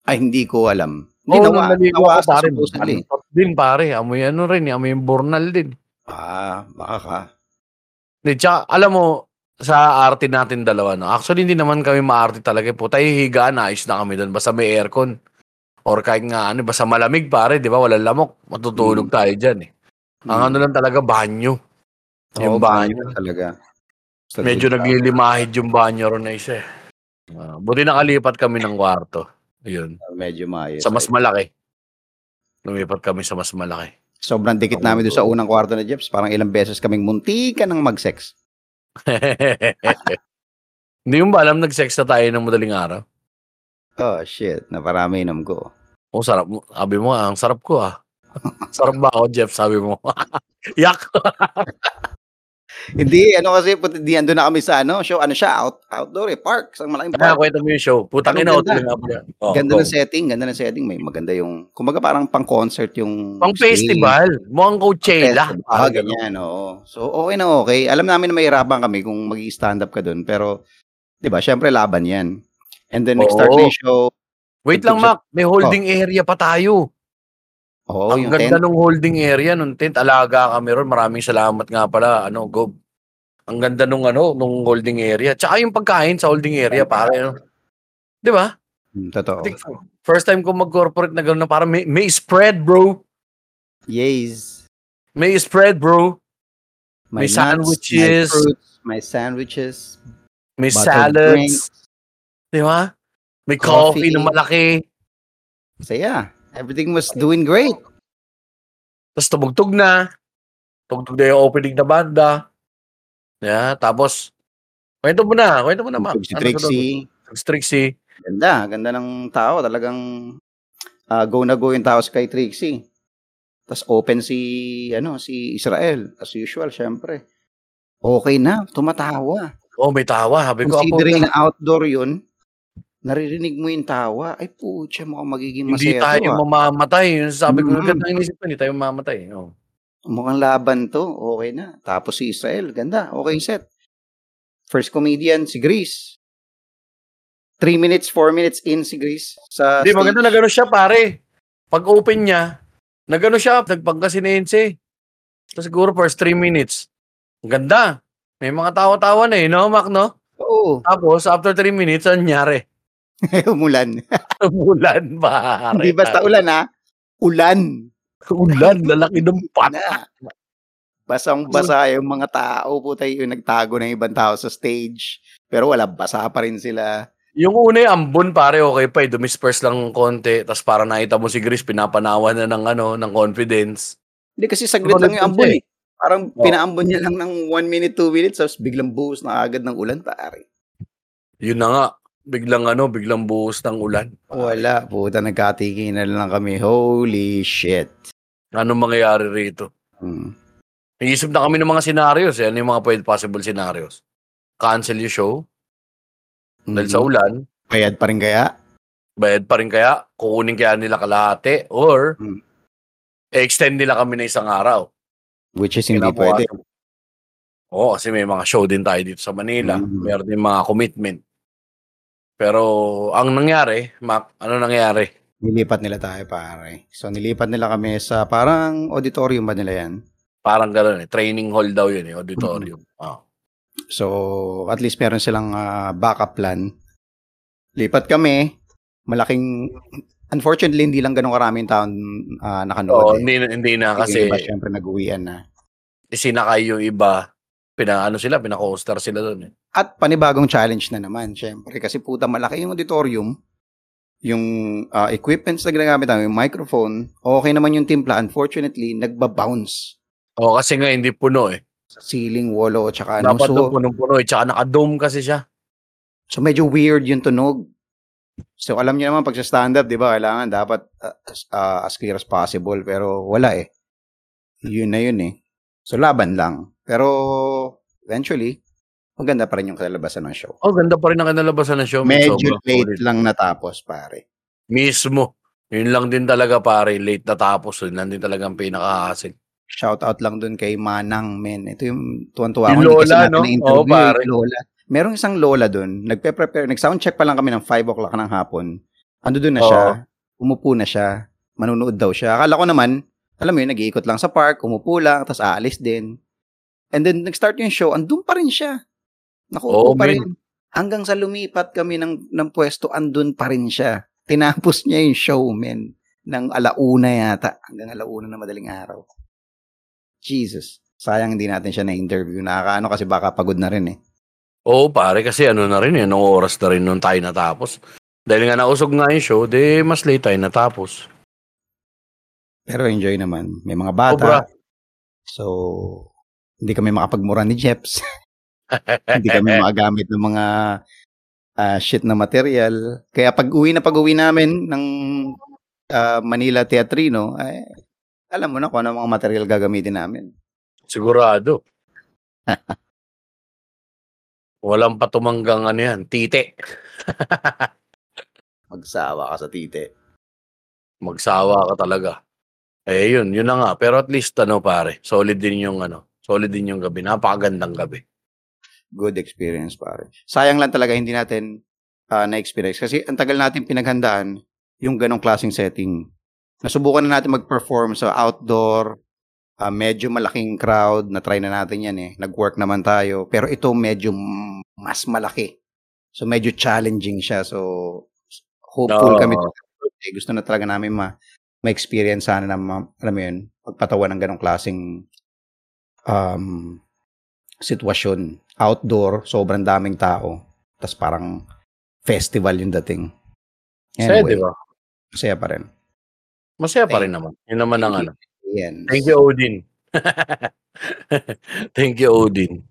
Ay, hindi ko alam. Hindi, nung nawa, nawa ako pare. supposedly. Antot din pare. Amoy ano rin, eh, amoy imbornal din. Ah, baka ka. Hindi, tsaka, alam mo, sa arte natin dalawa, no? Actually, hindi naman kami maarte talaga. Po, tayo higaan, ayos na kami doon. Basta may aircon. Or kahit nga, ano, basta malamig, pare, di ba? Walang lamok. Matutulog Mm. tayo dyan, eh. Ang ano lang talaga, banyo. Yung Oo, banyo. talaga. Sa Medyo naglilimahid yung banyo ron na isa, eh. Ah, buti nakalipat kami ng kwarto. Yun. hour, Medyo maayos. Sa mas malaki. Lumipat kami sa mas malaki. Sobrang dikit namin doon sa unang kwarto na Jeps. Parang ilang beses kaming muntikan ng mag-sex. <laughs> Hindi mo ba alam, nag-sex na tayo ng madaling araw? Oh, shit. Naparami inom ko. Oh, sarap mo. Sabi mo, ang sarap ko ah. <laughs> sarap ba ako, Jeff? Sabi mo. <laughs> Yak! Hindi, ano kasi, puti, di ando na kami sa ano, show, ano siya, out, outdoor eh, park, sa malaking Kaya park. kwento mo yung show. Putang ina, hotel nga pala. Oh, ganda ng setting, ganda ng setting, may maganda yung, kumbaga parang pang concert yung Pang stage. festival. Mukhang Coachella. Festival. Ah, ganyan, oo. So, okay na okay. Alam namin na mahirapan kami kung mag stand up ka doon, pero, di ba, syempre laban yan. And then, nag-start Oo. show. Wait lang, Mac. May holding area pa tayo. Oo, Ang yung ganda tent. ng holding area nung tent. Alaga kami ron. Maraming salamat nga pala. Ano, Gob. Ang ganda nung ano, nung holding area. Tsaka yung pagkain sa holding area, pare. No? Di ba? Hmm, totoo. I think First time ko mag-corporate na gano'n na parang may, may spread, bro. Yes. May spread, bro. May nuts, sandwiches. My fruits, my sandwiches. May Bottled salads. Di ba? May coffee, Coffee. na malaki. So yeah, everything was doing great. Tapos tumugtog na. Tugtog na yung opening na banda. Yeah, tapos, kwento mo na. Kwento mo na, ma'am. Si Ano Trixie. sunod? Si Trixie. Ganda, ganda ng tao. Talagang ah, go na go yung tao kay Trixie. Tapos open si, ano, si Israel. As usual, syempre. Okay na, tumatawa. Oh, may tawa. Sabi ko, Considering na outdoor yun, naririnig mo yung tawa, ay putya, mukhang magiging hindi masaya tayo to, ah. mamamatay. Yung sabi ko, Mhm. mm-hmm. inisip ko, hindi tayo mamamatay. Oh. Mukhang laban to, okay na. Tapos si Israel, ganda, okay set. First comedian, si Grease. 3 minutes, 4 minutes in si Grease sa Hindi, stage. maganda na gano'n siya, pare. Pag open niya, na gano'n siya, nagpagkasinense. Tapos siguro first 3 minutes. Ang ganda. May mga tawa-tawa na eh, no, Mac, no? Oo, Tapos, after 3 minutes, ang nangyari? <laughs> umulan. Ulan, pare. <laughs> Hindi basta ulan ha, ulan. Ulan, <laughs> lalaki ng pat. Na. Basang-basa yung mga tao, puta yung nagtago ng ibang tao sa stage. Pero wala, basa pa rin sila. Yung una yung ambon, pare, okay pa eh. Dumisperse lang ng konti. Tapos para nakita mo si Gris, pinapanawan na ng, ano, ng confidence. Hindi kasi saglit lang yung ambon siya eh. Parang Oo. pinaambon niya lang ng 1 minute, 2 minutes, tapos biglang buhos na agad ng ulan, pare. Yun na nga. Biglang ano, biglang buhos ng ulan. Wala, puta, nagkatiki na lang kami. Holy shit. Anong mangyayari rito? Hmm. Nag-isip na kami ng mga scenarios. Eh. Ano yung mga pwede possible scenarios? Cancel yung show dahil sa Mhm. ulan. Bayad pa rin kaya? Bayad pa rin kaya? Kukunin kaya nila kalahati? Or Hmm. extend nila kami na isang araw? Which is hindi pwede. Oo, kasi may mga show din tayo dito sa Manila. Mhm. Meron din mga commitment. Pero ang nangyari, Mac, ano nangyari? Nilipat nila tayo, pare. So, nilipat nila kami sa parang auditorium ba nila yan? Parang gano'n eh. Training hall daw yun eh. Auditorium. Ah. So, at least meron silang ah, backup plan. Lipat kami. Malaking... Unfortunately, hindi lang ganun karaming taon ah, nakanood. Oo, eh. hindi, hindi na kasi iba, syempre, nag-uwian na. isinakay yung iba. Pina, ano sila, pinaka-hoster sila doon eh. At panibagong challenge na naman, syempre. Kasi puta, malaki yung auditorium. Yung ah, equipments na ginagamit namin, yung microphone, okay naman yung timpla. Unfortunately, nagbabounce Oo, kasi nga hindi puno eh. sa ceiling, wall, o tsaka ano. Dapat So, punong-puno eh. Tsaka naka-dome kasi siya. So medyo weird yung tunog. So alam niyo naman pag sa stand-up, 'di ba, kailangan dapat uh, as, uh, as clear as possible pero wala eh. Yun na yun eh. So laban lang. Pero eventually maganda pa rin yung kalabasan ng show. Oh, ganda pa rin ang kanalabasan ng show. Medyo Sobrang late lang natapos, pare. Mismo. Yun lang din talaga pare. Late natapos. Yun lang din talaga ang pinaka-hassle. Shout out lang dun kay Manang, men. Ito yung tuwan-tuwa Yung ko. Hindi kasi lola, natin no? na-interview Oo, pare. lola. Merong isang lola dun. Nagpe-prepare. Nag-sound check pa lang kami ng 5 o'clock ng hapon. Ando dun na Oo. siya. Umupo na siya. Manunood daw siya. Akala ko naman, alam mo yun, nag-iikot lang sa park, umupo lang, tapos aalis din. And then, nag-start yung show, andun pa rin siya. Nakuupo pa men. rin. Hanggang sa lumipat kami ng, ng pwesto, andun pa rin siya. Tinapos niya yung show, men. Ng alauna yata. Hanggang alauna na madaling araw. Jesus. Sayang hindi natin siya na-interview. Nakakaano kasi baka pagod na rin eh. Oo pare. Kasi ano na rin eh. Nung oras na rin nung tayo natapos. Dahil nga nausog nga yung show, de mas late tayo natapos. Pero enjoy naman. May mga bata. So, hindi kami makapagmura ni Jeps. <laughs> hindi kami makagamit ng mga ah, shit na material. Kaya pag uwi na pag uwi namin ng ah, Manila Teatrino, ay, alam mo na kung ano mga material gagamitin namin. Sigurado. <laughs> Walang patumanggang ano yan. Tite. <laughs> Magsawa ka sa tite. Magsawa ka talaga. Eh yun, yun na nga. Pero at least ano pare, solid din yung ano, solid din yung gabi. Napakagandang gabi. Good experience, pare. Sayang lang talaga hindi natin ah, na-experience. Kasi ang tagal natin pinaghandaan yung ganong klaseng setting. Nasubukan na natin mag-perform sa outdoor, ah, medyo malaking crowd, na-try na natin yan eh. Nag-work naman tayo. Pero ito medyo mas malaki. So medyo challenging siya. So hopeful Oo. kami. Gusto na talaga namin ma ma-experience sana na ma- alam mo yun, pagpatawa ng ganong klaseng um, sitwasyon. Outdoor, sobrang daming tao. Tapos parang festival yung dating. Saya, di ba? Masaya pa rin. Masaya pa Thank- rin naman. Yun naman ang ano. Yan. Thank you, Odin. <laughs> Thank you, Odin.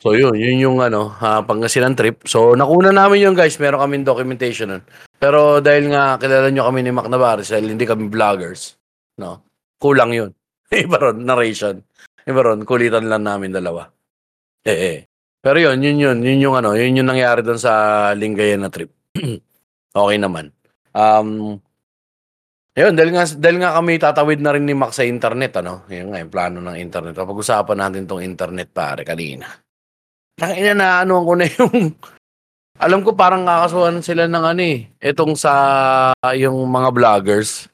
So yun, yun yung ano, uh, Pangasinan trip. So nakuna namin yun guys, meron kaming documentation nun. Pero dahil nga kilala nyo kami ni Mac Navarez, dahil hindi kami vloggers, no? Kulang yun. <laughs> Iba ron, narration. Iba ron, kulitan lang namin dalawa. Eh, eh. Pero yun, yun yun, yun yung ano, yun yung nangyari doon sa Lingayen na trip. <clears throat> okay naman. Um, yun, dahil nga, dahil nga kami tatawid na rin ni Mac sa internet, ano? Yun nga, yung plano ng internet. Pag-usapan natin tong internet, pare, kanina. Tangina na, ano ko na yung... <laughs> Alam ko parang kakasuhan sila ng ano eh. Itong sa yung mga vloggers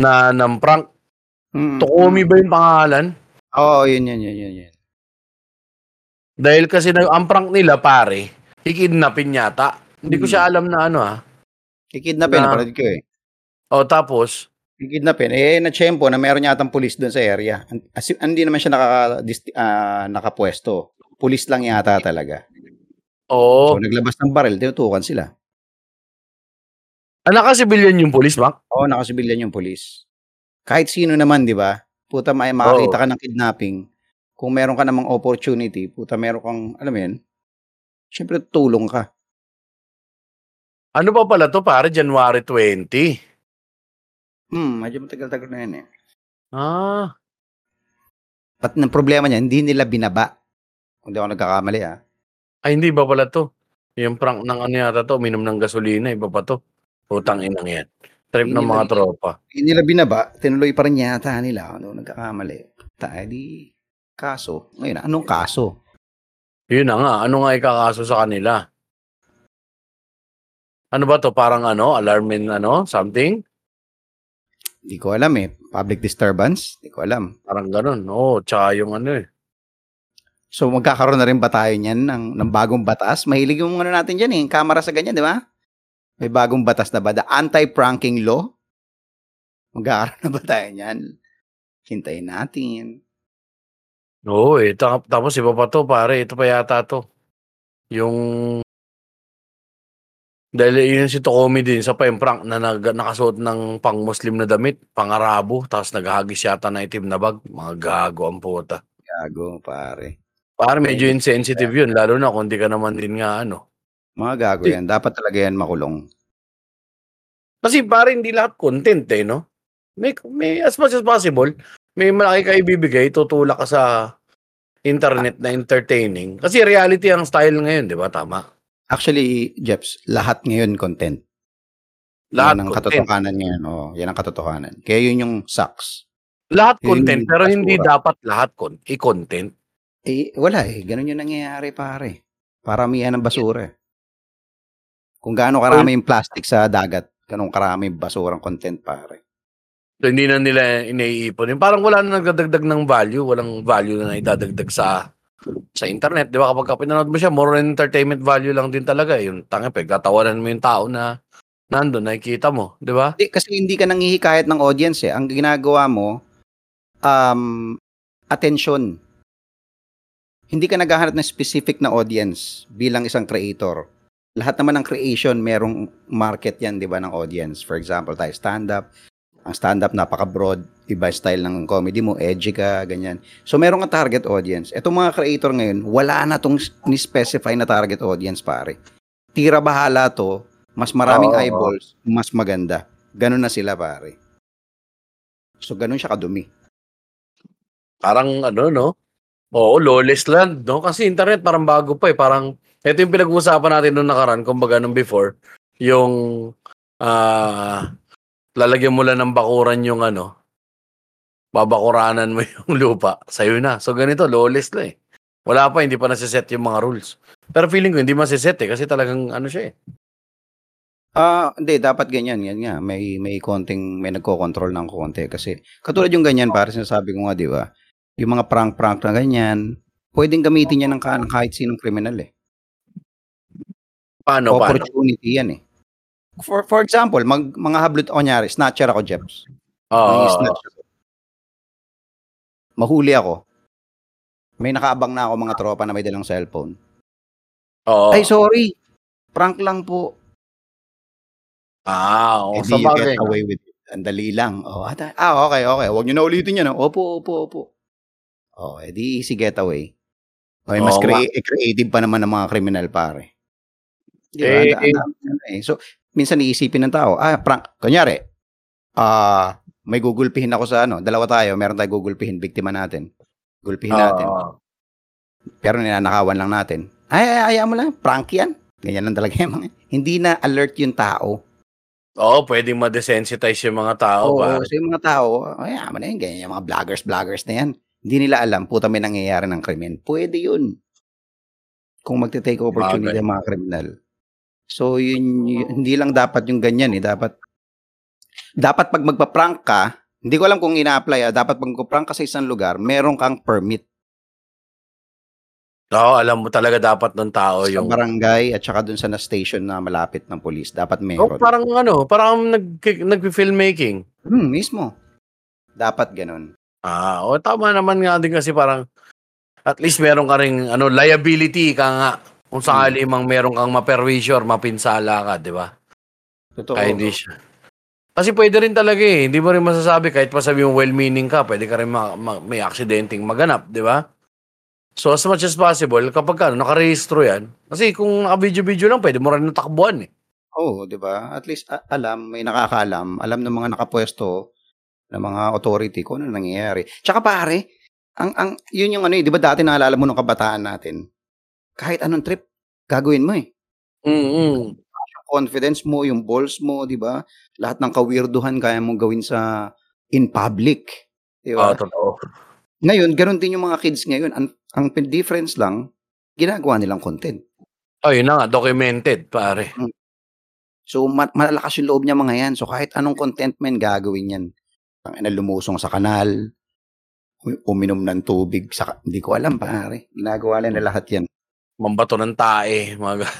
na ng prank. Mm. Tokomi ba yung pangalan? Oo, yun, yun, yun, yun, yun. Dahil kasi na, ang prank nila, pare, kikidnapin yata. Hindi ko siya alam na ano ah. Kikidnapin, Na- napanood ko eh. O tapos, Kikidnapin. Eh, na-tsempo na meron yatang pulis doon sa area. As, hindi naman siya naka, dis- ah, nakapwesto. Pulis lang yata talaga. oo. So, naglabas ng baril, tinutukan sila. Ah, naka-civilian yung police, Mac? Oo, nakasibilyan yung pulis. Kahit sino naman, di ba? Puta, may makakita ka ng kidnapping. Kung meron ka namang opportunity, puta, meron kang, alam mo yun, syempre tulong ka. Ano pa pala to, pare? January 20. Hmm, medyo matagal-tagal na yan eh. Ah, At ng problema niya, hindi nila binaba. Kung di ako nagkakamali ah. ay hindi ba pala to? Yung prank ng ano yata to, minom ng gasolina, iba pa to. Putang inang yan. Trip ng mga tropa. Hindi nila binaba, tinuloy pa rin yata nila. Ano nagkakamali. Tayo di kaso. Ngayon, anong kaso? Yun na nga, ano nga ikakaso sa kanila? Ano ba to? Parang ano, alarm ano, something? Hindi ko alam eh. Public disturbance? Hindi ko alam. Parang ganun. Oo, tsaka yung ano eh. So magkakaroon na rin ba tayo niyan ng, ng bagong batas? Mahilig yung ano natin dyan eh, yung camera sa ganyan, di ba? May bagong batas na ba? The anti-pranking law? Magkakaroon na ba tayo niyan? Hintayin natin. Oo eh. Ta- tapos iba pa to, pare. Ito pa yata to. Yung... Dahil yun si Tokomi din sa pa yung prank na nag, nakasuot ng pang-Muslim na damit, pang-Arabo, tapos naghagis yata na itim na bag. Mga gago ang puta. Gago, pare. Pare, medyo insensitive yun, lalo na kung di ka naman din nga ano. Mga gago yan. Dapat talaga yan makulong. Kasi pare, hindi lahat content eh, no? May, may as much as possible, may malaki ka ibibigay, tutulak ka sa internet na entertaining. Kasi reality ang style ngayon, di ba? Tama. Actually, Jeps, lahat ngayon content. Lahat yan ang content. katotohanan ngayon. Oh, yan ang katotohanan. Kaya yun yung sucks. Lahat Yun content, yung pero hindi basura. dapat lahat con i-content. Eh, wala eh. Ganun yung nangyayari, pare. Paramihan ng basura. Kung gaano karami yung plastic sa dagat, ganun karami yung basurang content, pare. So, hindi na nila iniipon. Yung Parang wala na nagdadagdag ng value, walang value na idadagdag sa sa internet, di ba? Kapag ka pinanood mo siya, more entertainment value lang din talaga. Yung tanga, pagtatawanan mo yung tao na nandun, nakikita mo, di ba? Hindi, kasi hindi ka nanghihikayat ng audience eh. Ang ginagawa mo, um, attention. Hindi ka naghahanap ng specific na audience bilang isang creator. Lahat naman ng creation, merong market yan, di ba, ng audience. For example, tayo stand-up. Ang stand-up, napaka-broad. Iba style ng comedy mo, edgy ka, ganyan. So, meron ka target audience. Etong mga creator ngayon, wala na tong ni-specify na target audience, pare. Tira bahala to, mas maraming oo. eyeballs, mas maganda. Ganun na sila, pare. So, ganun siya kadumi. Parang ano, no? Oo, lawless land, no? Kasi internet parang bago pa eh. Parang, ito yung pinag-uusapan natin nung nakaraan, kumbaga nung before, yung, ah, lalagyan mo lang ng bakuran yung ano, babakuranan mo <laughs> yung lupa, sa'yo na. So, ganito, lawless na eh. Wala pa, hindi pa nasiset yung mga rules. Pero feeling ko, hindi masiset eh, kasi talagang ano siya eh. Ah, hindi dapat ganyan, yan nga. May may konting may nagko-control ng konti kasi katulad yung ganyan para sinasabi ko nga, 'di ba? Yung mga prank-prank na ganyan, pwedeng gamitin yan ng kahit sinong kriminal eh. Paano, paano? Opportunity yan eh. For for example, mag mga hablot kunyari, snatcher ako, Jeps. Oo. Ako. Mahuli ako. May nakaabang na ako mga tropa na may dalang cellphone. Oo. Ay, sorry. Prank lang po. Ah, oo. Eh, sa bagay. get away with it. Ang dali lang. Oh, ata, ah, okay, okay. Huwag nyo na ulitin yan. ah. Opo, opo, opo. Oh, eh, di easy getaway. Okay, mas Oo crea- eh, creative pa naman ng mga kriminal, pare. Di ba? Eh, yan eh. So, minsan iisipin ng tao, ah, prank. Kunyari, ah, may gugulpihin ako sa ano, dalawa tayo, meron tayo gugulpihin, biktima natin. Gulpihin natin. Oo. Pero ninanakawan lang natin. Ay, ay, ayaw mo lang, prank yan. Ganyan lang talaga <laughs> yung mga. Hindi na alert yung tao. Oo, pwedeng ma-desensitize yung mga tao. Oo, pare. so yung mga tao, ay, mo na yun, ganyan, yung mga vloggers, vloggers na yan. Hindi nila alam, puta may nangyayari ng krimen. Pwede yun. Kung magte-take opportunity Bagay. ang mga kriminal. So, yun, yun- hindi lang dapat yung ganyan eh. Dapat, dapat pag magpa-prank ka, hindi ko alam kung ina-apply ah, dapat pag magpa-prank ka sa isang lugar, meron kang permit Oo, alam mo talaga dapat ng tao sa yung... barangay at saka dun sa na station na malapit ng police. Dapat Oh, meron. parang ano, parang nag, nag-filmmaking. Hmm, mismo. Dapat ganun. Ah, o tama naman nga din kasi parang at least meron ka ring ano, liability ka nga kung sakali mang meron kang maperwisyo or mapinsala ka, di ba? Totoo. Ay, hindi siya. Kasi pwede rin talaga eh. Hindi mo rin masasabi kahit pa sabi mo well-meaning ka, pwede ka rin ma- ma- may aksidenteng maganap, di ba? So as much as possible, kapag ano, nakarehistro yan, kasi kung naka-video-video lang, pwede mo rin natakbuhan eh. Oo, 'di ba? At least a- alam, may nakakaalam, alam ng mga nakapwesto ng mga authority kung ano nangyayari. Tsaka pare, ang ang yun yung ano, eh, 'di ba dati naalala mo nung kabataan natin? Kahit anong trip gagawin mo eh. Mm-mm. Yung confidence mo, yung balls mo, 'di ba? Lahat ng kawirduhan kaya mong gawin sa in public, 'di Ah, ba? totoo. Ngayon, ganun din yung mga kids ngayon. Ang ang difference lang, ginagawa nilang content. Oh, yun na nga, documented, pare. So, ma- malakas yung loob niya mga yan. So, kahit anong content man gagawin yan. Ang ina lumusong sa kanal, u- uminom ng tubig, sa, hindi ko alam pare. Ginagawa nila lahat yan. Mambato ng tae, mga ga-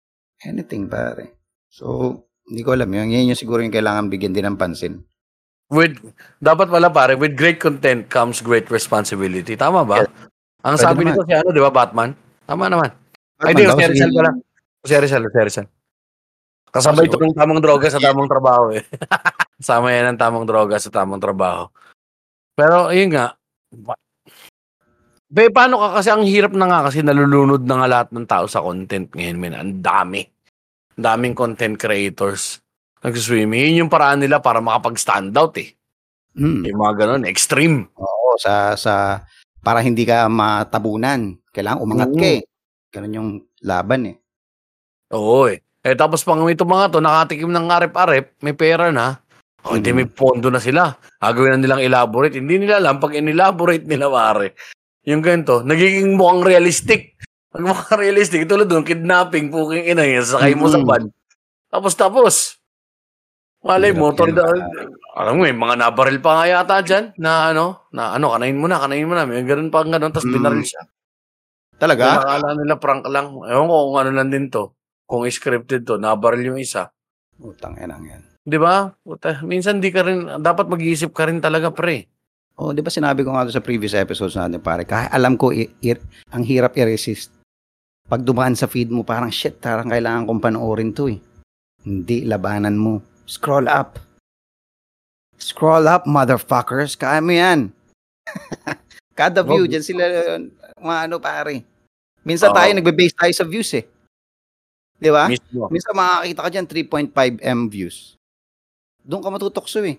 <laughs> Anything pare. So, hindi ko alam. Yan, yan yung siguro yung kailangan bigyan din ng pansin. with dapat wala pare with great content comes great responsibility. Tama ba? Ang Pwede sabi naman. nito si ano di ba Batman? Tama naman. Ay Batman di daw, si Rizal pala. Si Rizal si Rizal kasabay Ah, ito ng tamang droga sa tamang <laughs> trabaho eh. <laughs> Sama yan ng tamang droga sa tamang trabaho. Pero yun nga Be, paano ka kasi ang hirap na nga kasi nalulunod na nga lahat ng tao sa content ngayon men ang dami ang daming content creators nag-swimming yun yung paraan nila para makapag-stand out eh Hmm. yung mga ganun, extreme. Oo, sa, sa, para hindi ka matabunan. Kailangan umangat Oo. ka eh. Ganun yung laban eh. Oo eh. Eh tapos pang ito mga to, nakatikim ng arep-arep, may pera na. O hindi Mm. may pondo na sila. Gagawin na nilang elaborate. Hindi nila alam pag in-elaborate nila pare. Yung ganito, nagiging mukhang realistic. <laughs> Pag mukhang realistic, tulad doon, kidnapping, puking ina yun, sakay mo sa Mm. van. Tapos tapos. Malay mo, pare. alam mo, may mga nabaril pa nga yata dyan, na ano, na ano, kanain mo na, kanain mo na, may ganun pa ganun, tapos Mm. binaril siya. Talaga? Nakakala nila prank lang. Ewan ko kung ano lang din to. Kung scripted to, nabaril yung isa. Utang yan yan. Di ba? Minsan di ka rin, dapat mag-iisip ka rin talaga pre. Oh, 'di ba sinabi ko nga doon sa previous episodes natin pare, kahit alam ko i- i- ang hirap i-resist. Pag dumaan sa feed mo, parang shit, parang kailangan kong panoorin 'to eh. Hindi labanan mo. Scroll up. Scroll up, motherfuckers. Kaya mo yan. <laughs> Kada view, Oh. dyan sila, mga ano pare. Minsan Oo. tayo, nagbe-base tayo sa views eh. Di ba? Mismo. Minsan makakita ka dyan, 3.5 M views. Doon ka matutokso eh.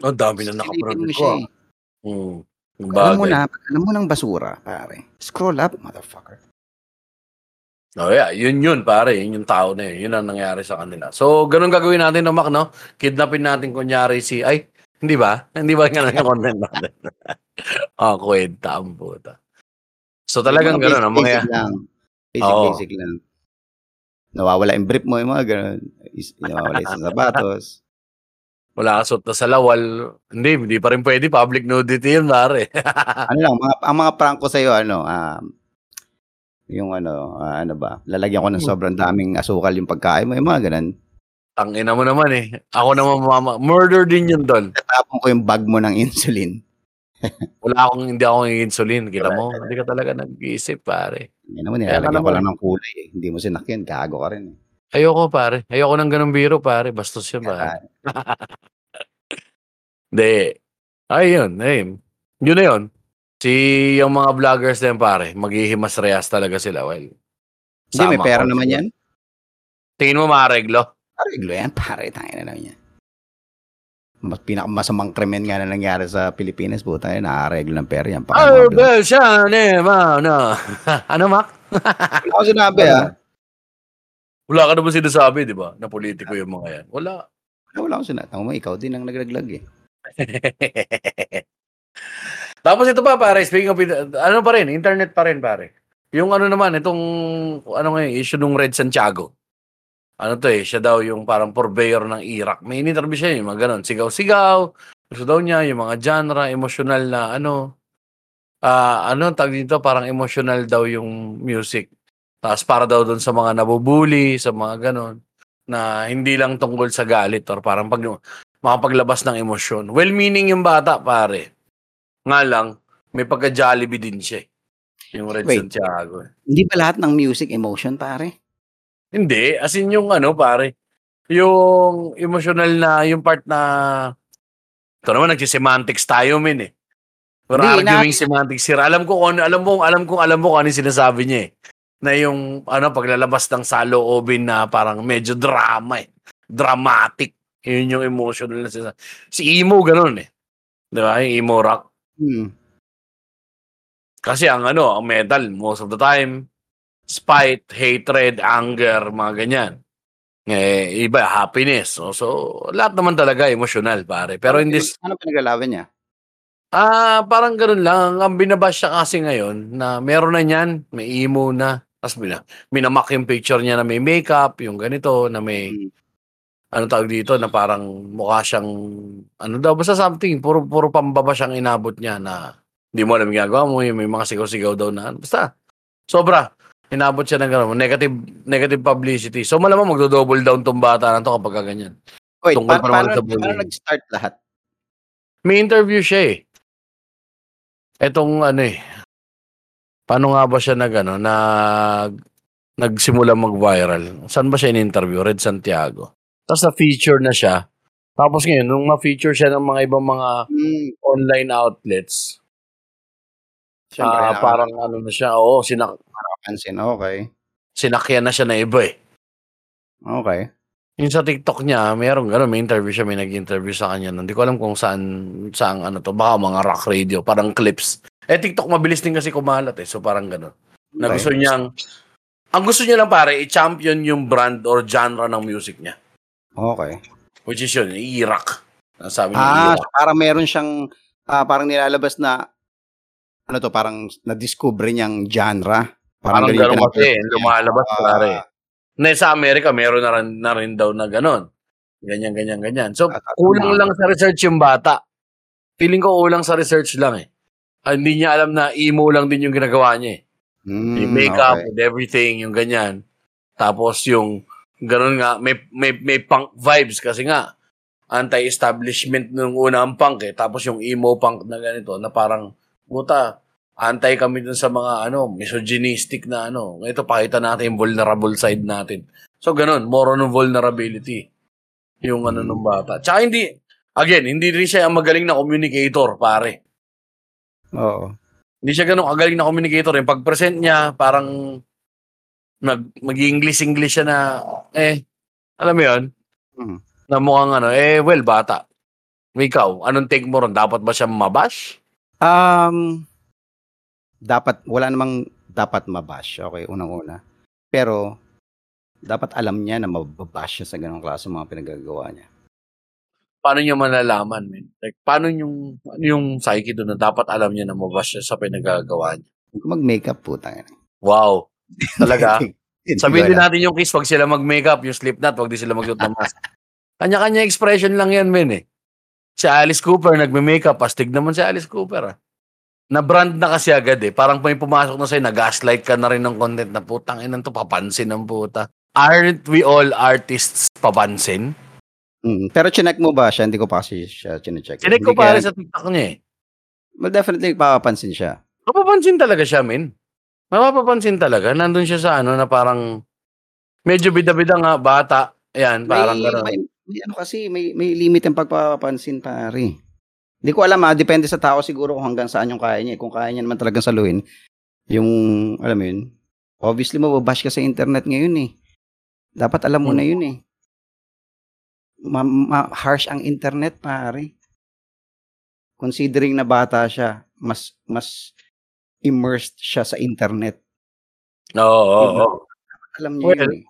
Ang dami na mo ko. siya eh. Hmm. Alam mo na, alam mo ng basura, pare. Scroll up, motherfucker. Oh, yeah. Yun yun, pare. Yun yung tao na yun. Yun ang nangyari sa kanila. So, ganun gagawin natin no, Mac, no? Kidnapin natin kunyari si, ay, hindi ba? <laughs> Hindi ba ganun yung content natin? Ah, <laughs> kwenta ang puta. So, talagang Mga ganun. Ang mga, basic lang. Basic, Oo. basic lang. nawawala yung brief mo, yung mga ganun. Nawawala yung <laughs> sapatos. Wala ka suot na sa lawal. Hindi, hindi pa rin pwede. Public nudity yun, pare. <laughs> ano lang, mga, ang mga prank ko sa'yo, ano, um, yung ano, ah, ano ba, lalagyan ko ng sobrang daming asukal yung pagkain mo, yung mga ganun. Tangina mo naman eh. Ako naman mama. Murder din yun doon. Tapon ko yung bag mo ng insulin. <laughs> Wala akong, hindi ako ng insulin. Kita mo, hindi ka talaga nag-iisip, pare. Hindi naman, nilalagyan ko lang ng kulay eh. Hindi mo sinakyan, gago ka rin eh. Ayoko, pare. Ayoko ng ganung biro, pare. Bastos yun, pare. Kaya, <laughs> Hindi. Ay, yun. Ay, yun na yun. Si yung mga vloggers yun, pare, maghihimas reyas talaga sila. Well, Hindi, may pera ko. naman yan. Tingin mo maareglo? Pareglo yan, pare, tangin na naman yan. Mas pinakamasamang krimen nga na nangyari sa Pilipinas, puta yan, naareglo ng pera yan. Oh, mga- well, siya, ne, ma, no. <laughs> ano, Mac? Wala ko sinabi ah. Wala ka naman sinasabi, di ba? Na politiko yung mga yan. Wala. Wala ko sinabi. Tama mo, ikaw din ang naglaglag eh. <laughs> Tapos ito pa, pare, speaking of, ano pa rin, internet pa rin, pare. Yung ano naman, itong, ano ngayon, issue nung Red Santiago. Ano to eh, siya daw yung parang purveyor ng Iraq. May in-interview siya, yung mga ganon. Sigaw-sigaw. Gusto daw niya, yung mga genre, emotional na ano. Ah, ano, tag dito, parang emotional daw yung music. Tapos para daw doon sa mga nabubuli, sa mga ganon. Na hindi lang tungkol sa galit or parang pag, makapaglabas ng emosyon. Well-meaning yung bata, pare. Nga lang, may pagka-Jollibee din siya. eh. Yung Red Wait. Santiago. eh. Hindi ba lahat ng music emotion, pare? Hindi, as in yung ano, pare. Yung emotional na, yung part na, ito naman, nagsisemantics tayo, min eh. We're Hindi, arguing semantics here. Alam ko ano, alam mo, alam ko, alam mo kung ano yung sinasabi niya eh. Na yung, ano, paglalabas ng saloobin na parang medyo drama eh. Dramatic. Yun yung emotional na sinasabi. Si Emo, ganun eh. Di ba? Yung emo rock. Hmm. Kasi ang ano, ang metal, most of the time, spite, hatred, anger, mga ganyan. Eh, iba, happiness. So, so lahat naman talaga emotional, pare. Pero in this, Ano pinaglalaban niya? ah, parang ganun lang. Ang binabash siya kasi ngayon, na meron na niyan, may emo na. Tapos mina, minamak yung picture niya na may makeup, yung ganito, na may, Hmm. ano tawag dito, na parang mukha siyang, ano daw, basta something, puro, puro pambaba siyang inabot niya na hindi mo alam yung ginagawa mo, yung may mga sigaw-sigaw daw na, basta, sobra. Inabot siya ng gano'n, negative, negative publicity. So malamang magdo-double down tong bata na to kapag ganyan. Wait, Tungkol pa- paano, paano nag-start lahat? May interview siya eh. Etong ano eh, paano nga ba siya nag, ano, nag, nagsimula mag-viral? Saan ba siya in-interview? Red Santiago. Tapos na-feature na siya. Tapos ngayon, nung ma-feature siya ng mga ibang mga Hmm. online outlets, Siyempre, ah, parang ano na siya, oo, sinak nakakapansin. Okay. sinakyan na siya na iba eh. Okay. Yung sa TikTok niya, mayroong gano'n, may interview siya, may nag-interview sa kanya. Hindi ko alam kung saan, saan ano to, baka mga rock radio, parang clips. Eh, TikTok mabilis din kasi kumalat eh, so parang gano'n. Na gusto niyang, ang gusto niya lang pare, i-champion yung brand or genre ng music niya. Okay. Which is yun, i-rock. Sabi niya, Ah, so parang meron siyang ah, parang nilalabas na ano to, parang na-discover niyang genre. Parang ganun yung gano'n kasi, lumalabas Ah, pare. Na sa Amerika, meron na rin, na rin daw na gano'n. Ganyan, ganyan, ganyan. So, kulang lang sa research yung bata. Feeling ko kulang sa research lang eh. Ah, hindi niya alam na emo lang din yung ginagawa niya eh. Hmm, Yung makeup okay. and everything, yung ganyan. Tapos yung ganun nga, may, may, may punk vibes kasi nga, anti-establishment nung una ang punk eh. Tapos yung emo punk na ganito, na parang, puta, anti kami dun sa mga ano, misogynistic na ano. Ito, pakita natin yung vulnerable side natin. So ganun, more on vulnerability. Yung ano Hmm. nung bata. Tsaka hindi, again, hindi rin siya ang magaling na communicator, pare. Oo. Hindi siya ganun kagaling na communicator. Yung pag-present niya, parang mag, mag-English-English siya na, eh, alam mo yun? Mhm. Na mukhang ano, eh, well, bata. Ikaw, anong take mo ron? Dapat ba siya mabash? Um, dapat, wala namang dapat mabash. Okay, unang-una. Pero, dapat alam niya na mababash siya sa ganong klase mga pinagagawa niya. Paano niya malalaman, man? Like, paano yung, ano yung psyche doon na dapat alam niya na mabash siya sa pinagagawa niya? Mag-makeup po tayo. Wow. Talaga? <laughs> Sabihin din natin yung kiss, wag sila mag-makeup, yung Slipknot, wag din sila magsuot ng mask. Kanya-kanya expression lang yan, men eh. Si Alice Cooper, nagme-makeup, pastig naman si Alice Cooper ah. Na-brand na kasi agad eh. Parang may pumasok na sa'yo, nag-gaslight ka na rin ng content na putang inan to, papansin ng puta. Aren't we all artists papansin? Mm, pero chinek mo ba siya? Hindi ko pa kasi siya chinecheck. Sinek ko Hindi pare kaya- sa TikTok niya eh. Well, definitely papapansin siya. Mapapansin talaga siya, men. Mapapansin talaga. Nandun siya sa ano na parang medyo bida-bida nga, bata. Ayan, parang may, gano'n. may, may ano kasi, may, may limit ang pagpapansin, pare. Hindi ko alam ha, depende sa tao siguro kung hanggang saan yung kaya niya. eh. Kung kaya niya naman talagang saluhin, yung, alam mo yun, obviously mababash ka sa internet ngayon eh. Dapat alam mo Hmm. na yun eh. Ma, ma- harsh ang internet, pare. Considering na bata siya, mas, mas immersed siya sa internet. Oo, oo, Diba? oo. Alam niyo Well, yun eh.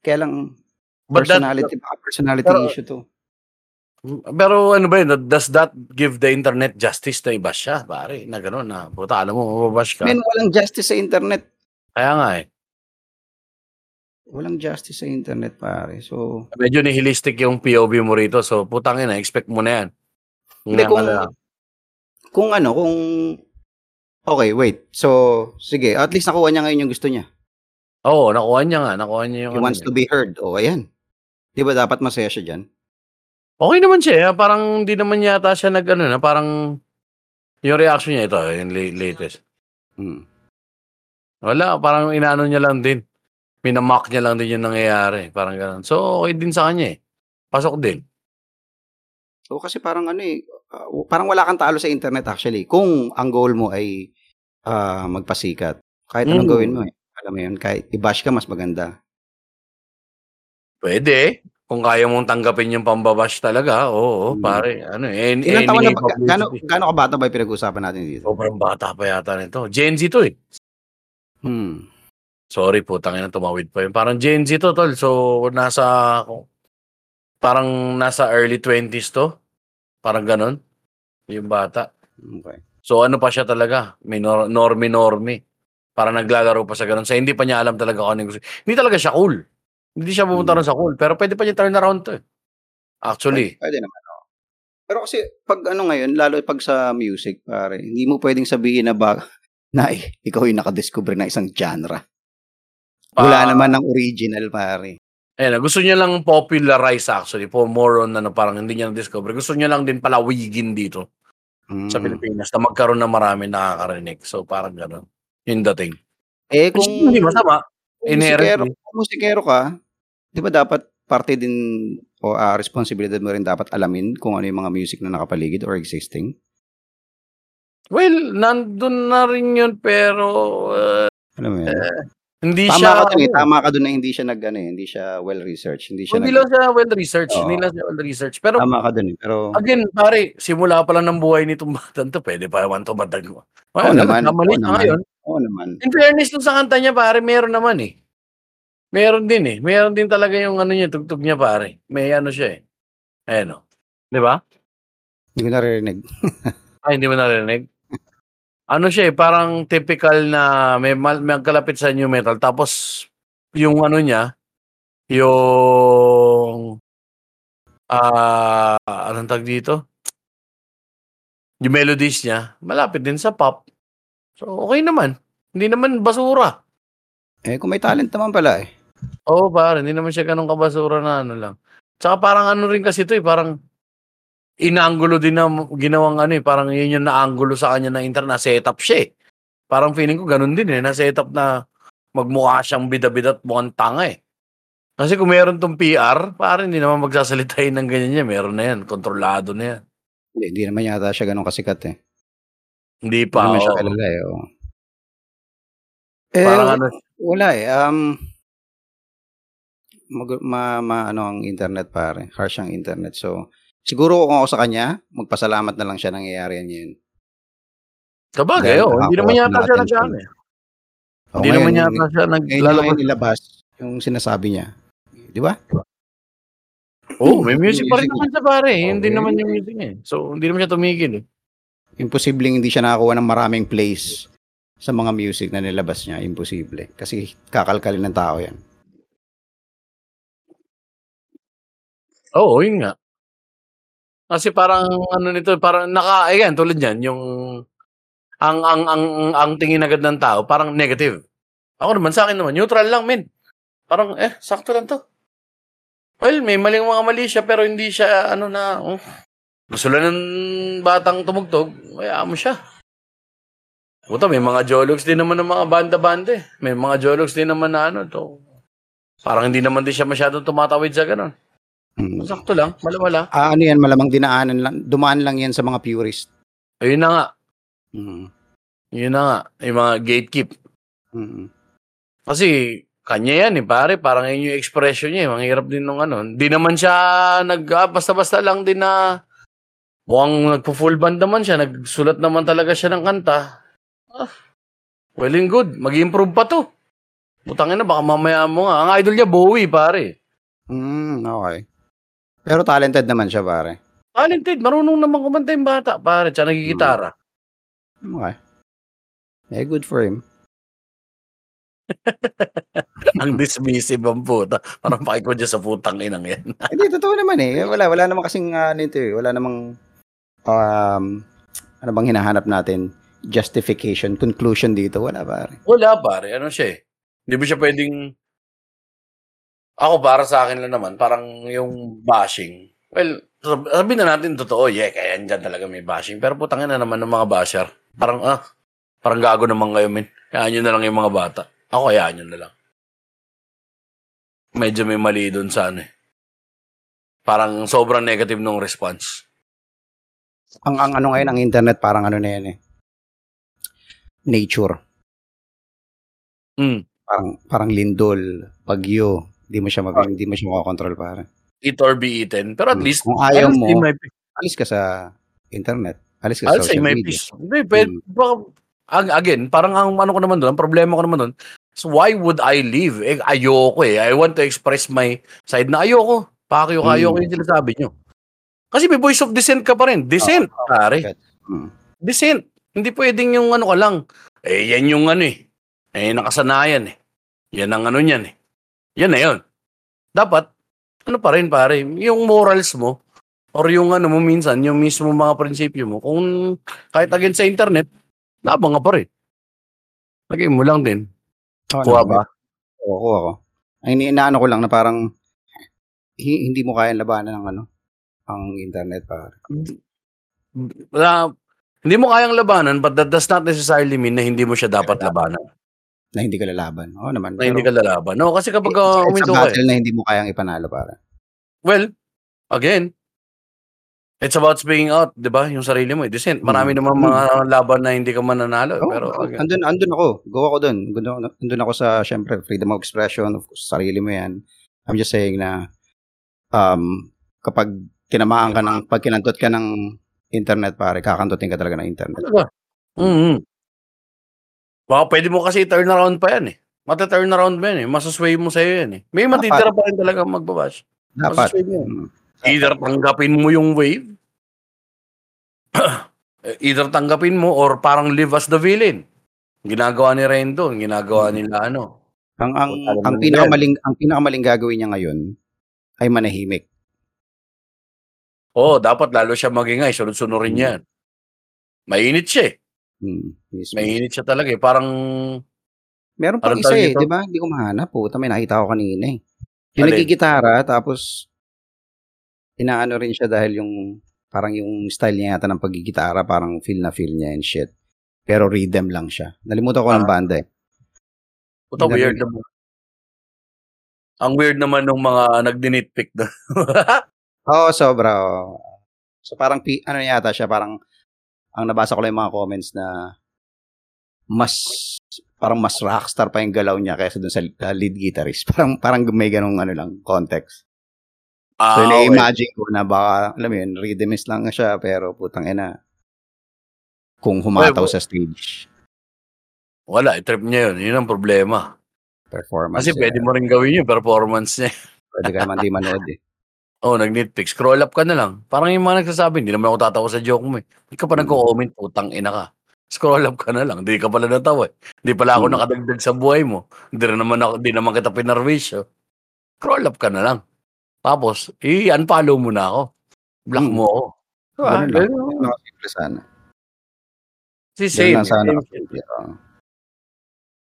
Kaya lang, But that, personality, baka personality pero- issue to. pero ano ba yun, does that give the internet justice na iba siya, pare? Na gano'n na, puta, alam mo, mababash ka. Men, walang justice sa internet. Kaya nga eh. Walang justice sa internet, pare. So, Medyo nihilistic yung POV mo rito, so putang ina, expect mo na yan. hindi kung, pala. kung ano, kung, okay, wait. So, sige, at least nakuha niya ngayon yung gusto niya. Oo, nakuha niya nga, nakuha niya yung He ano wants niya. to be heard. O, ayan. Di ba dapat masaya siya dyan? Okay naman siya, eh. parang hindi naman yata siya nag ano na, parang yung reaction niya ito, yung la- latest. Hmm. Wala, parang inaano niya lang din. Minamock niya lang din yung nangyayari. Parang gano'n. So, okay din sa kanya eh. Pasok din. So, kasi parang ano eh, uh, parang wala kang talo sa internet actually. Kung ang goal mo ay ah, magpasikat. Kahit anong Mm. gawin mo eh. Alam mo yun, kahit i-bash ka, mas maganda. Pwede. Kung kaya mong tanggapin yung pambabash talaga, oo, Hmm. pare. Ano, eh, Ilang taon na ba? Gano, gano ka bata ba yung pinag-uusapan natin dito? Sobrang bata pa yata nito. Gen Z to eh. Hmm. Sorry po, tangin na tumawid pa yun. Parang Gen Z to, tol. So, nasa, parang nasa early 20s to. Parang ganon. Yung bata. Okay. So, ano pa siya talaga? May nor- normi-normi. Parang naglalaro pa sa ganon. So, hindi pa niya alam talaga kung ano yung gusto. Hindi talaga siya cool. Hindi siya pumunta Hmm. sa cool. Pero pwede pa niya turn around to eh. Actually. Pwede naman. oo. Pero kasi pag ano ngayon, lalo pag sa music, pare, hindi mo pwedeng sabihin na ba <laughs> na eh, ikaw yung nakadiscover na isang genre. Wala naman ng original, pare. Ayun, gusto niya lang popularize actually. For more on ano, parang hindi niya na-discover. Gusto niya lang din palawigin dito. Mm. sa Pilipinas na magkaroon ng marami nakakarinig. So parang gano'n. Yung dating. Eh Which kung, is hindi masama. kung musikero, kung musikero ka, di ba dapat parte din o ah, responsibilidad mo rin dapat alamin kung ano yung mga music na nakapaligid or existing? Well, nandun na rin yun pero uh, Alam mo yun? Hindi tama siya ka dun eh. ano, Tama ka dun na hindi siya nag, ano, eh, hindi siya well-researched. Hindi siya hindi lang siya well researched. Oo. Hindi lang siya well researched. Pero tama ka dun eh. Pero, again, pare, simula pa lang ng buhay nitong batang to, pwede pa naman to badag mo. Well, naman, Kamali na naman. ngayon. oo naman. In fairness dun sa kanta niya, pare, meron naman eh. Meron din eh. Meron din talaga yung ano niya, tugtog niya, pare. May ano siya eh. Ayan o. Di ba? Hindi ko naririnig. Ay, hindi mo narinig? Ano siya eh, parang typical na may, may kalapit sa new metal. Tapos, yung ano niya, yung, ah, anong tag dito? Yung melodies niya, malapit din sa pop. So, okay naman. Hindi naman basura. Eh, kung may talent naman pala eh. Oo, pare, hindi naman siya ganun kabasura na ano lang. Tsaka parang ano rin kasi ito eh, parang inanggulo din na ginawang ano eh, parang yun yung naanggulo sa kanya na internet, na setup siya eh. Parang feeling ko ganun din eh, na setup na magmukha siyang bida-bida at mukhang tanga eh. Kasi kung meron tong PR, parang hindi naman magsasalita yun ng ganyan niya. Meron na yan, kontrolado na yan. Hindi, hindi naman yata siya ganun kasikat eh. Hindi Hindi pa, naman siya oo. kilala eh. oo. Eh, Parang ano, wala eh. Um, mag, ma, ma, ano ang internet pare. Harsh ang internet. So, siguro kung ako sa kanya, magpasalamat na lang siya nangyayari yan yun. kabagay, oh, hindi naman yata siya attention. nag eh. Hindi naman yata siya niya naglalabas. ngayon nilabas yung sinasabi niya. Di ba? Oh, may music pa rin naman siya pare. eh. Hindi Okay. naman yung music eh. So, hindi naman siya tumigil eh. Imposibleng hindi siya nakakuha ng maraming plays sa mga music na nilabas niya, imposible. Kasi kakalkalin ng tao yan. Oo, yun nga. Kasi parang ano nito, parang naka ayan tulad niyan yung ang ang ang ang tingin agad ng tao parang negative. Ako naman sa akin naman neutral lang men. Parang eh sakto lang to. Well, may maling mga mali siya pero hindi siya ano na oh, lang ng batang tumugtog, kaya mo siya. Puta, may mga jologs din naman ng mga banda-banda eh. May mga jologs din naman na ano to. Parang hindi naman din siya masyadong tumatawid sa ganun. Mm. Sakto lang, wala-wala. Ah, ano yan, malamang dinaanan lang, dumaan lang yan sa mga purist. Ayun na nga. Mm. Yun na nga. Yung mga gatekeep. Mm. Kasi kanya yan eh, pare. Parang yun yung expression niya eh. Manghirap din nung ano. Hindi naman siya nag, ah, basta-basta lang din na mukhang nagpo-full band naman siya. Nagsulat naman talaga siya ng kanta. Ah, well and good. Mag-improve pa to. Butangin na, baka mamaya mo nga. Ang idol niya, Bowie, pare. Mm, okay. Pero talented naman siya, pare. Talented. Marunong naman kumanta yung bata, pare. Tsaka nagigitara. Okay. Eh, good for him. <laughs> Ang dismissive ang puta. Parang pakiko dyan sa putang inang yan. <laughs> Hindi, totoo naman eh. Wala, wala namang kasing ano ito eh. Wala namang, um, ano bang hinahanap natin? Justification, conclusion dito. Wala, pare. Wala pare, ano siya eh. Hindi mo siya pwedeng... Ako para sa akin lang naman, parang yung bashing. Well, sab- sabihin na natin totoo, yeah, kaya dyan talaga may bashing. Pero putangin na naman ng mga basher. Parang, ah, parang gago naman kayo, men. Kayaan nyo na lang yung mga bata. Ako, kayaan nyo na lang. Medyo may mali doon sa ano eh. Parang sobrang negative nung response. Ang, ang ano ngayon, ang internet, parang ano na yan eh. Nature. Mm. Parang, parang lindol, bagyo. Hindi mo siya mag, hindi mo siya makakontrol, pare. Eat or be eaten. Pero at Mm. least, Kung ayaw mo, alis ka sa internet. Alis ka I'll sa say social my media. piece. Hindi, pwede, Mm. baka, ag- again, parang ang ano ko naman doon, ang problema ko naman doon, so why would I leave? Eh, ayoko eh. I want to express my side na ayoko. Pakyo ka, Mm. ayoko yung sinasabi nyo. Kasi may voice of dissent ka pa rin. Dissent, pare. Mm. Dissent. Hindi pwedeng yung ano ka lang. Eh, yan yung ano eh. Eh, nakasanayan eh. Yan ang ano niyan eh. Yan na yun. Dapat, ano pa rin pare, yung morals mo, or yung ano mo minsan, yung mismo mga prinsipyo mo, kung kahit again sa internet, labang ka pa rin. Lagay mo lang din. Oo Kuha ba? Oo, kuha ko. Ang inaano ko lang na parang hi- hindi mo kayang labanan ng ano, ang internet pare. Wala, hindi mo kayang labanan, but that does not necessarily mean na hindi mo siya dapat labanan. Na hindi ka lalaban. Oo naman. Na hindi ka lalaban. No, kasi kapag it's, uh, it's uminto a ka eh. battle na hindi mo kayang ipanalo pare. Well, again, it's about speaking out, di ba? Yung sarili mo, eh. Decent. Marami Mm. naman mga laban na hindi ka mananalo. Oo, pero, again, andun, andun ako. Go ako dun. Andun, ako- sa, syempre, freedom of expression. Of course, sarili mo yan. I'm just saying na um, kapag tinamaan ka ng, pag kinantot ka ng internet, pare, kakantutin ka talaga ng internet. Mm-hmm. Baka pwede mo kasi turn around pa yan eh. Mata-turn around mo yan eh. Masusway mo sa'yo yan eh. May matitira pa rin talaga magbabash. Dapat. Masusway mo yan. Mm. Either tanggapin mo yung wave, <clears throat> either tanggapin mo or parang live as the villain. Ginagawa ni Rendo, ginagawa nila ano. Ang ang ang pinakamaling ang pinakamaling gagawin niya ngayon ay manahimik. Oo, dapat lalo siya magingay, sunod-sunurin Mm. yan. Mainit siya eh. Hmm, mismo. Mainit siya talaga eh. Parang, Meron pang isa eh, di ba? Hindi ko mahanap. Puta, may nakita ko kanina eh. Yung Alin? nagigitara, tapos inaano rin siya dahil yung parang yung style niya yata ng pagigitara, parang feel na feel niya and shit. Pero rhythm lang siya. Nalimutan ko ng Ah. banda eh. puta Hindi weird na- naman. Ang weird naman nung mga nagdi-nitpick doon. <laughs> Oo, sobra. oo. So parang, ano yata siya, parang, ang nabasa ko lang yung mga comments na mas, parang mas rockstar pa yung galaw niya kaysa dun sa uh, lead guitarist. <laughs> Parang, parang may ganong ano lang, context. ah, So, okay. na-imagine ko na baka, alam mo yun, rhythmist lang siya, pero putang ina, kung humataw Well, sa stage Wala, trip niya yun. Yun ang problema. performance. Kasi eh, pwede mo rin gawin yung performance niya. Pwede ka naman di manood eh. Oh, nag-nitpick. Scroll up ka na lang. Parang yung mga nagsasabi, hindi naman ako tatawa sa joke mo eh. Hindi ka pa Mm. nagko-comment, putang ina ka. Scroll up ka na lang. Hindi ka pala natawa. eh. Hindi pala ako Hmm. nakadagdag sa buhay mo. Hindi rin naman ako, hindi naman kita pinarwisyo. Scroll up ka na lang. Tapos, i-unfollow mo na ako. Block Hmm. mo ako. Diba? Ganun lang. Ganun. Ganun lang simple sana. Si Ganun same. lang sana. same. kasimple. Oo.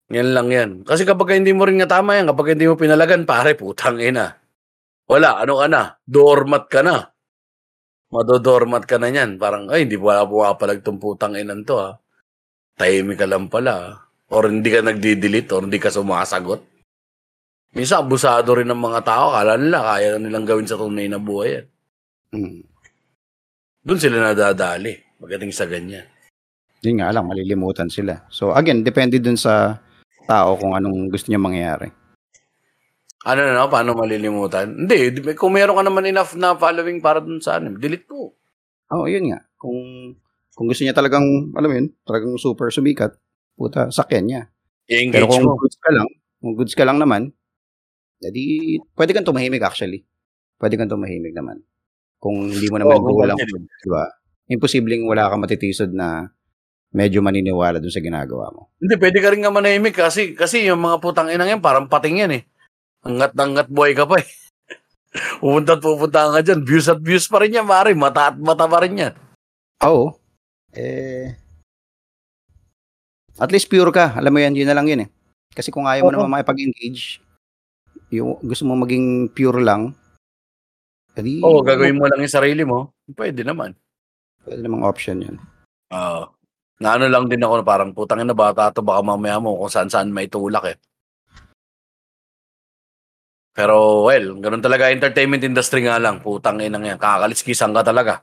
Yan lang yan. Kasi kapag hindi mo rin nga tama yan, kapag hindi mo pinalagan, pare, putang ina. Wala, ano ka na? Doormat ka na. Madodormat ka na yan. Parang, ay, hindi wala pumapalag tong putang inan to, ha. Tahimik ka lang pala, ha? Or hindi ka nagdi-delete, or hindi ka sumasagot. Minsan, abusado rin ng mga tao. Kala nila, kaya nilang gawin sa tunay na buhay yan. Mm. Doon sila nadadali. Pagdating sa ganyan. Yun nga lang, malilimutan sila. So again, depende dun sa tao kung anong gusto niya mangyari. Ano na, no? paano malilimutan? Hindi, di- kung meron ka naman enough na following para dun sa ano, delete mo. Oo, yun nga. Kung kung gusto niya talagang, alam mo yun, talagang super sumikat, puta, sakyan niya. I-engage Pero kung mo. goods ka lang, kung goods ka lang naman, edi, pwede kang tumahimik actually. Pwede kang tumahimik naman. Kung hindi mo naman Oo, goal lang, ganyan. di ba? Imposibleng wala kang matitisod na medyo maniniwala dun sa ginagawa mo. Hindi, pwede ka rin nga manahimik kasi, kasi yung mga putang inang yan, parang pating yan eh. Angat na angat buhay ka pa eh. <laughs> Pupunta at pupunta ka dyan. Views at views pa rin yan, pare. Mata at mata pa rin yan. Oo. Eh, at least pure ka. Alam mo yan, yun na lang yun eh. Kasi kung ayaw mo Oo. naman makipag-engage, yung gusto mo maging pure lang, edi, Oo, gagawin mo lang yung sarili mo. Pwede naman. Pwede namang option yun. Oo. na ano lang din ako na parang putang ina bata to baka mamaya mo kung saan saan may tulak eh. Pero well, ganun talaga entertainment industry nga lang. Putang ina yan. Kakaliskisan ka talaga.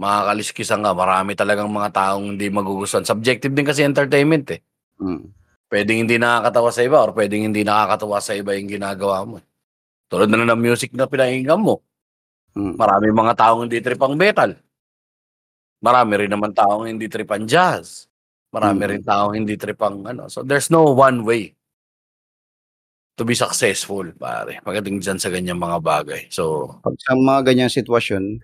Makakaliskisan ka. Marami talagang mga taong hindi magugustuhan. Subjective din kasi entertainment eh. Mm. Pwedeng hindi nakakatawa sa iba or pwedeng hindi nakakatawa sa iba yung ginagawa mo. eh. Tulad na lang ng music na pinahinggan mo. Mm. Marami mga taong hindi tripang metal. Marami rin naman taong hindi tripang jazz. Marami Mm. rin taong hindi tripang ano. So there's no one way to be successful, pare. Pagdating dyan sa ganyang mga bagay. So, Pag sa mga ganyang sitwasyon,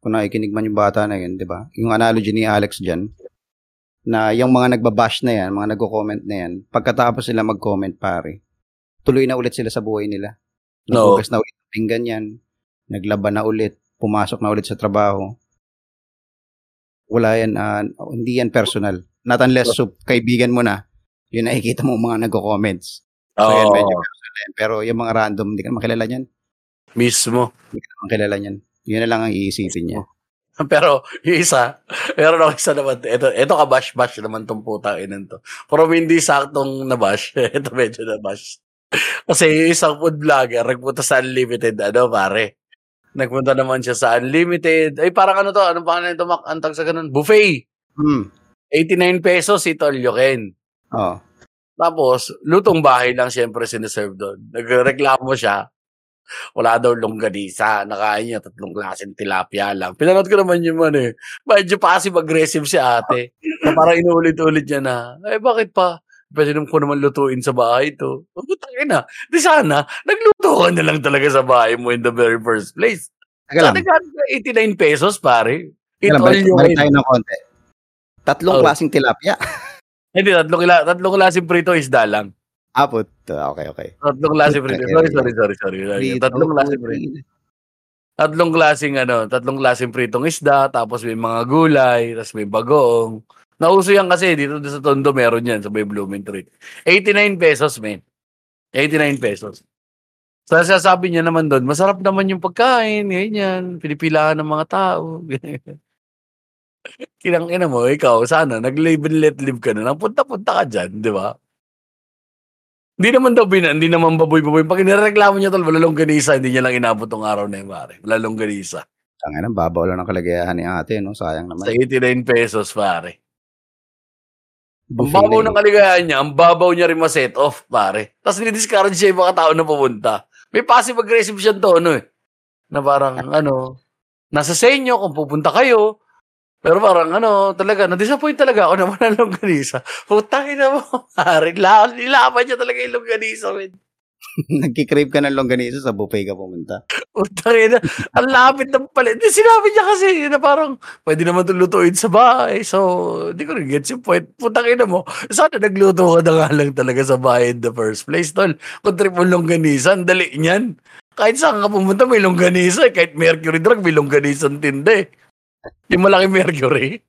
kung nakikinig man yung bata na yun, di ba? Yung analogy ni Alex dyan, na yung mga nagbabash na yan, mga nagko-comment na yan, pagkatapos sila mag-comment, pare, tuloy na ulit sila sa buhay nila. No. Nagbukas na ulit ng pinggan yan, naglaban na ulit, pumasok na ulit sa trabaho. Wala yan, ah, hindi yan personal. Not unless so, kaibigan mo na, yun nakikita mo mga nagko-comments. So yan, medyo personal yan. Pero yung mga random, hindi ka naman kilala niyan. mismo. Hindi ka naman kilala niyan. Yun na lang ang iisipin niya. <laughs> Pero yung isa, meron ako isa naman. Ito, ito ka bash-bash naman tong putang inan to. Pero hindi saktong na-bash. <laughs> ito medyo na-bash. Kasi yung isang food vlogger, nagpunta sa Unlimited, ano pare. Nagpunta naman siya sa Unlimited. Ay, parang ano to? Anong pangalan ito? Mak? Antag sa ganun? Buffet. Hmm. 89 pesos si Tolyoken. Oo. Tapos, lutong bahay lang siyempre siniserve doon. Nagreklamo siya. Wala daw longganisa. Nakain niya tatlong klaseng tilapia lang. Pinanood ko naman yung ano eh. Medyo passive-aggressive si ate. Na parang inuulit-ulit niya na, eh bakit pa? Pwede naman ko naman lutuin sa bahay to. Putangin na. Di sana, nagluto ka na lang talaga sa bahay mo in the very first place. Teka lang. Sa 89 pesos, pare. It Teka lang, balik, balik tayo ng konti. Tatlong Oh. klaseng tilapia. <laughs> Hindi, tatlong, kila, tatlong klaseng prito isda lang. Apot. Okay, okay. Tatlong klaseng prito. Sorry, sorry, sorry, sorry. Prito, Tatlong klaseng prito. Tatlong klaseng ano, tatlong klaseng pritong isda, tapos may mga gulay, tapos may bagoong. Nauso yan kasi dito sa Tondo meron yan sa may Blooming Tree. 89 pesos, man. 89 pesos. So, sasabi niya naman doon, masarap naman yung pagkain, ganyan, pinipilaan ng mga tao. <laughs> Kinang ina mo, ikaw, sana, nag-live and let live ka na lang, punta-punta ka dyan, di ba? Hindi naman daw bina, hindi naman baboy-baboy. Pag inireklamo niya tol, wala longganisa, hindi niya lang inabot tong araw na yun, pare. Wala longganisa. Ang ina, babaw lang ng kalagayahan ni ate, no? Sayang Sa naman. 89 pesos, pare. Ang babaw ng kaligayahan niya, ang babaw niya rin ma-set off, pare. Tapos nidiscourage siya yung mga tao na pumunta. May passive-aggressive siyang tono eh. Na parang, ano, nasa sa inyo kung pupunta kayo. Pero parang, ano, talaga, na-disappoint talaga ako <laughs> naman ng longganisa. Putangin na mo. La- Nilaban niya talaga yung longganisa, man. <laughs> Nagkikrave ka ng longganisa sa buffet ka pumunta. Utang ina, ang lapit ng palit. Sinabi niya kasi na parang pwede naman ito lutuin sa bahay. So, di ko rin gets yung point. Putang ina mo, sana nagluto ka na nga lang talaga sa bahay in the first place, tol. Kung trip mo longganisa, ang dali niyan. Kahit saan ka pumunta, may longganisa. eh. Kahit Mercury Drug, may longganisa ang tinde. Yung malaki Mercury.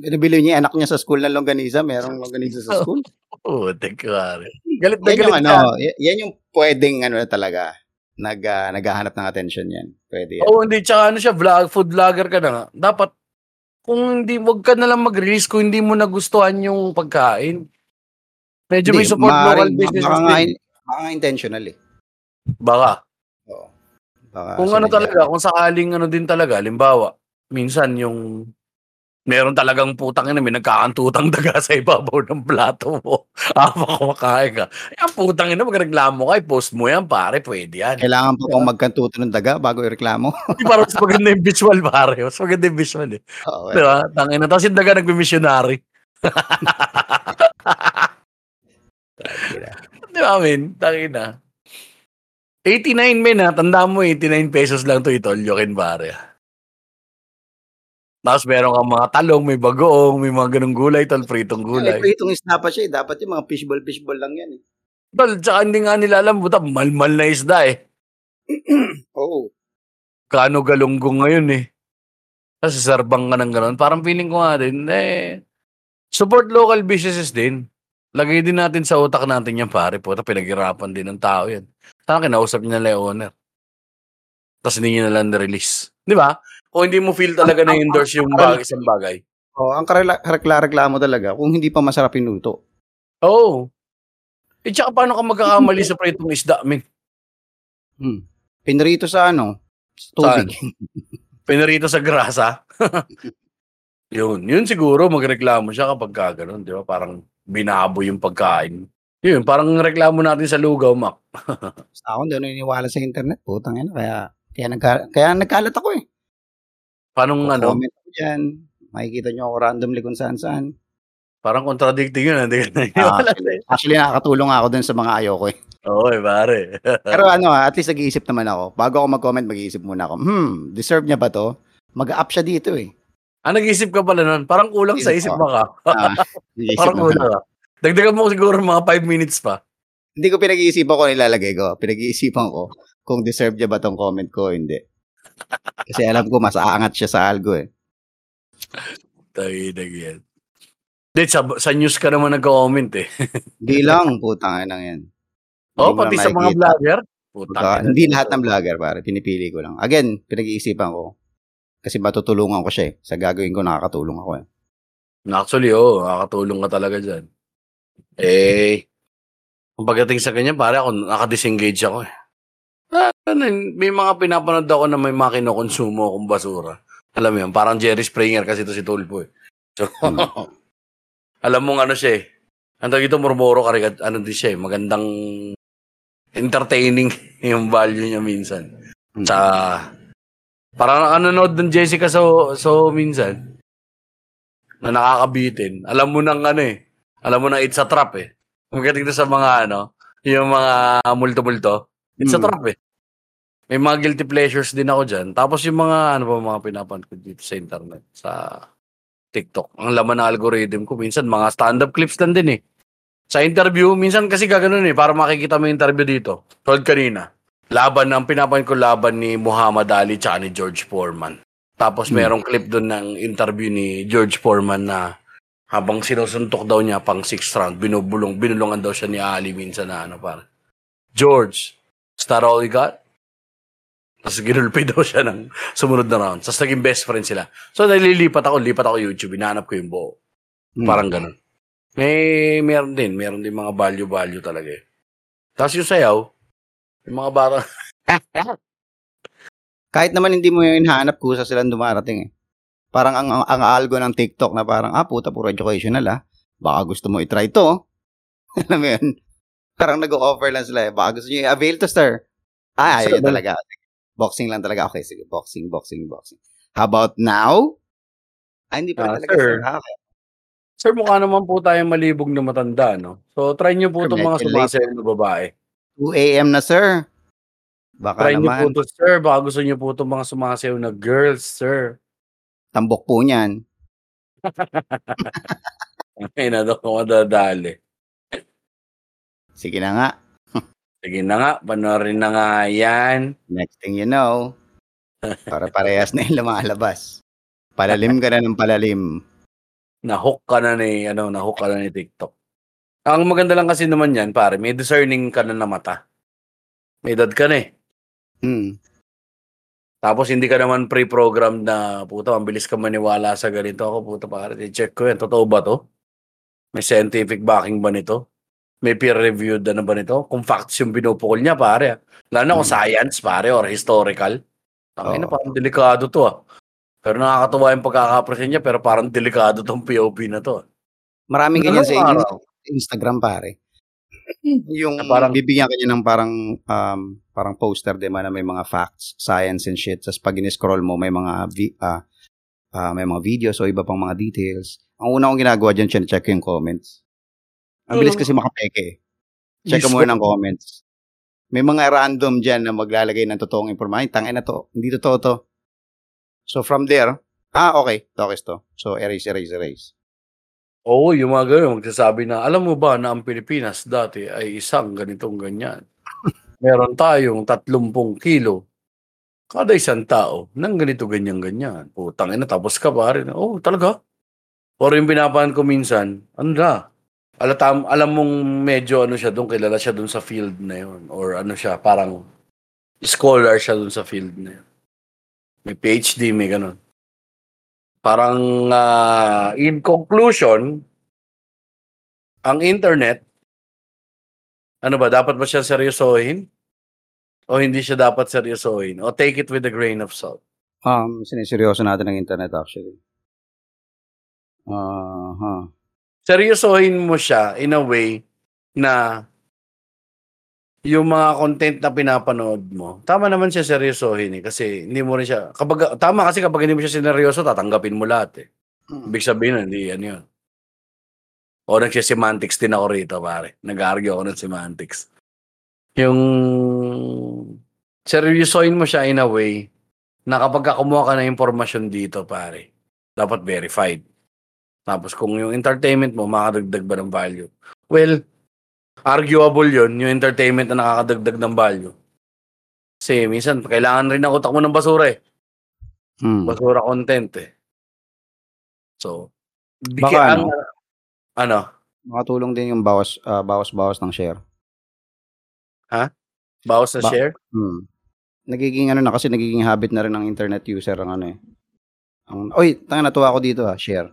Binibili niya yung anak niya sa school ng longganisa. Merong longganisa sa school. Oh, teka. Galit na yan yung galit ano, ka. y- yan yung pwedeng ano na talaga. Nag, ah, naghahanap ng attention yan. Pwede yan. Oo, hindi. Tsaka ano siya, vlog, food vlogger ka na nga. Dapat, kung hindi, wag ka na lang mag-release kung hindi mo nagustuhan yung pagkain. Medyo may Hindi, support local business. Baka nga, baka nga intentional eh. Baka. Oo. Baka Kung ano talaga, kung sakaling ano din talaga, limbawa, minsan yung meron talagang putang ina, may nagkakantutang <laughs> daga sa ibabaw ng plato mo. <laughs> Habang kumakain ka. Yan, putang ina, magreklamo ka, i-post mo yan, pare, pwede yan. Kailangan pa pong magkantuto ng daga bago ireklamo. <laughs> Di parang mas maganda yung visual, pare. Mas maganda yung visual, eh. Oo, Di ba? Tangin na. Tapos yung daga nagmi-missionary. Di ba, men? Tangin na. 89 men ha. Tanda mo 89 pesos lang to itolyokin pare. Tapos meron kang mga talong, may bagoong, may mga ganung gulay, tol, pritong gulay. Gulay. Itong isda pa siya eh. Dapat yung mga fishball, fishball lang yan eh. Tol, tsaka hindi nga nila alam, buta, malmal na isda eh. <clears throat> Oo. Kano galunggong ngayon eh. Tapos sarbang ka ng gano'n. Parang feeling ko nga din, eh, support local businesses din. Lagay din natin sa utak natin yan, pare. Puta, pinaghirapan din ng tao yan. Sana kinausap niya na yung owner. Tapos hindi niya na lang release Di ba? Kung hindi mo feel talaga na endorse yung bagay isang bagay. Oh, ang karela- reklamo talaga kung hindi pa masarap yung luto. Oo. Oh. Eh, tsaka paano ka magkakamali <laughs> sa pritong isda, min? Hmm. Pinrito sa ano? Tubig. Pinarito sa grasa. <laughs> yun. Yun siguro, magreklamo siya kapag ka ganun, di ba? Parang binabo yung pagkain. Yun, parang reklamo natin sa lugaw, Mac. <laughs> Sa ako, ako naniniwala sa internet. Putang ina. Kaya, kaya, nagka, kaya nagkalat ako eh. Paano ano? Comment ako dyan. Makikita nyo ako randomly kung saan saan. Parang contradicting yun. Hindi ka Ah, actually, actually, nakakatulong ako dun sa mga ayoko eh. Oo, eh, pare. <laughs> Pero ano ah, at least nag-iisip naman ako. Bago ako mag-comment, mag-iisip muna ako. Hmm, deserve niya ba to? Mag-up siya dito eh. ah, nag-isip ka pala nun. Parang kulang sa isip mo ka. <laughs> Ah, nag-iisip Parang kulang ka. Dagdagan mo siguro mga 5 minutes pa. Hindi ko pinag-iisipan ko nilalagay ko. Pinag-iisipan ko kung deserve niya ba tong comment ko o hindi. Kasi alam ko mas aangat siya sa algo eh. Tayo na yan. Hindi, sa, sa news ka naman nag-comment eh. <laughs> Hindi lang, putang ina yan. Oo, mo pati sa mga vlogger. Ina. hindi lahat ng vlogger, pare. Pinipili ko lang. Again, pinag-iisipan ko. Kasi matutulungan ko siya eh. Sa gagawin ko, nakakatulong ako eh. Actually, oo. nakakatulong ka talaga dyan. Eh, kung pagdating sa kanya, pare ako, nakadisengage ako eh. Ah, ano, may mga pinapanood ako na may mga kinokonsumo akong basura. Alam mo yun, parang Jerry Springer kasi ito si Tulpo eh. So, <laughs> alam mong ano siya eh. Ang tawag ito, murmuro karigat, ano din siya eh, magandang entertaining <laughs> yung value niya minsan. Hmm. Sa, parang nanonood ng Jessica so, so minsan, na nakakabitin. Alam mo nang ano eh, alam mo na it's a trap eh. Kung kating sa mga ano, yung mga multo-multo, it's a Hmm. trap eh. May mga guilty pleasures din ako dyan. Tapos yung mga, ano ba, mga pinapanood ko dito sa internet, sa TikTok. Ang laman ng algorithm ko, minsan mga stand-up clips lang din eh. Sa interview, minsan kasi gaganon eh, para makikita mo yung interview dito. Told kanina, laban, ang pinapanood ko laban ni Muhammad Ali tsaka ni George Foreman. Tapos Hmm. merong clip doon ng interview ni George Foreman na habang sinusuntok daw niya pang sixth round, binubulong, binulungan daw siya ni Ali minsan na ano para. George, is that all you got? Tapos ginulpi daw siya ng sumunod na round. Tapos naging best friend sila. So nalilipat ako, lipat ako YouTube, hinahanap ko yung buo. Hmm. Parang ganun. May, meron din, meron din mga value-value talaga eh. Tapos yung sayaw, yung mga bata, <laughs> Kahit naman hindi mo yung hinahanap, kusa silang dumarating eh. Parang ang, ang, ang algo ng TikTok na parang, ah, puta, puro educational ah. Baka gusto mo itry to. <laughs> Alam mo yun? Parang nag-offer lang sila eh. Baka gusto nyo i-avail to, sir. Ah, Sir, ayun talaga. Boxing lang talaga. Okay, sige. Boxing, boxing, boxing. How about now? Ah, hindi pa rin talaga, sir. sir. Ah, okay. Sir, mukha naman po tayo malibog na matanda, no? So, try nyo po itong mga sumasayaw na babae. 2 a.m. na, sir. Baka Try niyo po naman, to, sir. Baka gusto niyo po itong mga sumasayaw na girls, sir. tambok po niyan. <laughs> Ay, na daw ako madadali. Sige na nga. Sige na nga, panoorin na nga yan. Next thing you know, <laughs> para parehas na yung lumalabas. Palalim ka na ng palalim. Nahook ka na ni, ano, nahook ka na ni TikTok. Ang maganda lang kasi naman yan, pare, may discerning ka na na mata. May edad ka na eh. Hmm. Tapos hindi ka naman pre-programmed na, puta, ang bilis ka maniwala sa ganito. Ako, puta, pare, check ko yan. Totoo ba to? May scientific backing ba nito? May peer-reviewed na ba nito? Kung facts yung pinupukol niya, pare. Lalo na kung Hmm. science, pare, or historical. Ang ina, Oo. parang delikado to ah. Pero nakakatuwa yung pagkakapresent niya, pero parang delikado tong POV na to. ah. Maraming ganyan sa araw? Instagram, pare. Yung Na parang- bibigyan ka niya ng parang um, parang poster di ba na may mga facts, science and shit. Tapos pag in-scroll mo may mga vi- ah, ah, may mga videos o iba pang mga details. Ang una kong ginagawa diyan, check ko yung comments. Ang bilis kasi makapeke. eh. Check Mismo. muna ng comments. May mga random diyan na maglalagay ng totoong impormasyon. Tangin na to. Hindi totoo to. So from there, ah okay, tokis to. So erase, erase, erase. Oo, yung mga ganun, magsasabi na, alam mo ba na ang Pilipinas dati ay isang ganitong ganyan. <laughs> Meron tayong 30 kilo kada isang tao ng ganito ganyan ganyan. Putang ina tapos ka pa rin. Oh, talaga? Or yung pinapahan ko minsan, ano na? Alatam, alam mong medyo ano siya doon, kilala siya doon sa field na yun. Or ano siya, parang scholar siya doon sa field na yun. May PhD, may ganun. Parang ah, in conclusion, ang internet, ano ba, dapat ba siya seryosohin? O hindi siya dapat seryosohin? O take it with a grain of salt? Um, siniseryoso natin ang internet actually. Uh, huh. Seryosohin mo siya in a way na yung mga content na pinapanood mo, tama naman siya seryosohin eh. Kasi hindi mo rin siya, kapag, tama kasi kapag hindi mo siya sineryoso, tatanggapin mo lahat eh. Ibig sabihin, hindi yan yun. O nagsisemantics din ako rito, pare. Nag-argue ako ng semantics. Yung seryosohin mo siya in a way na kapag ka kumuha ka ng impormasyon dito, pare, dapat verified. Tapos kung yung entertainment mo, makakadagdag ba ng value? Well, arguable yun, yung entertainment na nakakadagdag ng value. Kasi minsan, kailangan rin ng utak mo ng basura eh. Hmm. Basura content eh. So, di Baka kaya- ano? ang- ano? Makatulong din yung bawas ah, bawas-bawas ng share. Bawas na Ba- share? Hmm. Nagiging ano na kasi nagiging habit na rin ng internet user ang ano eh. Ang, oy, tanga natuwa ako dito ah, share.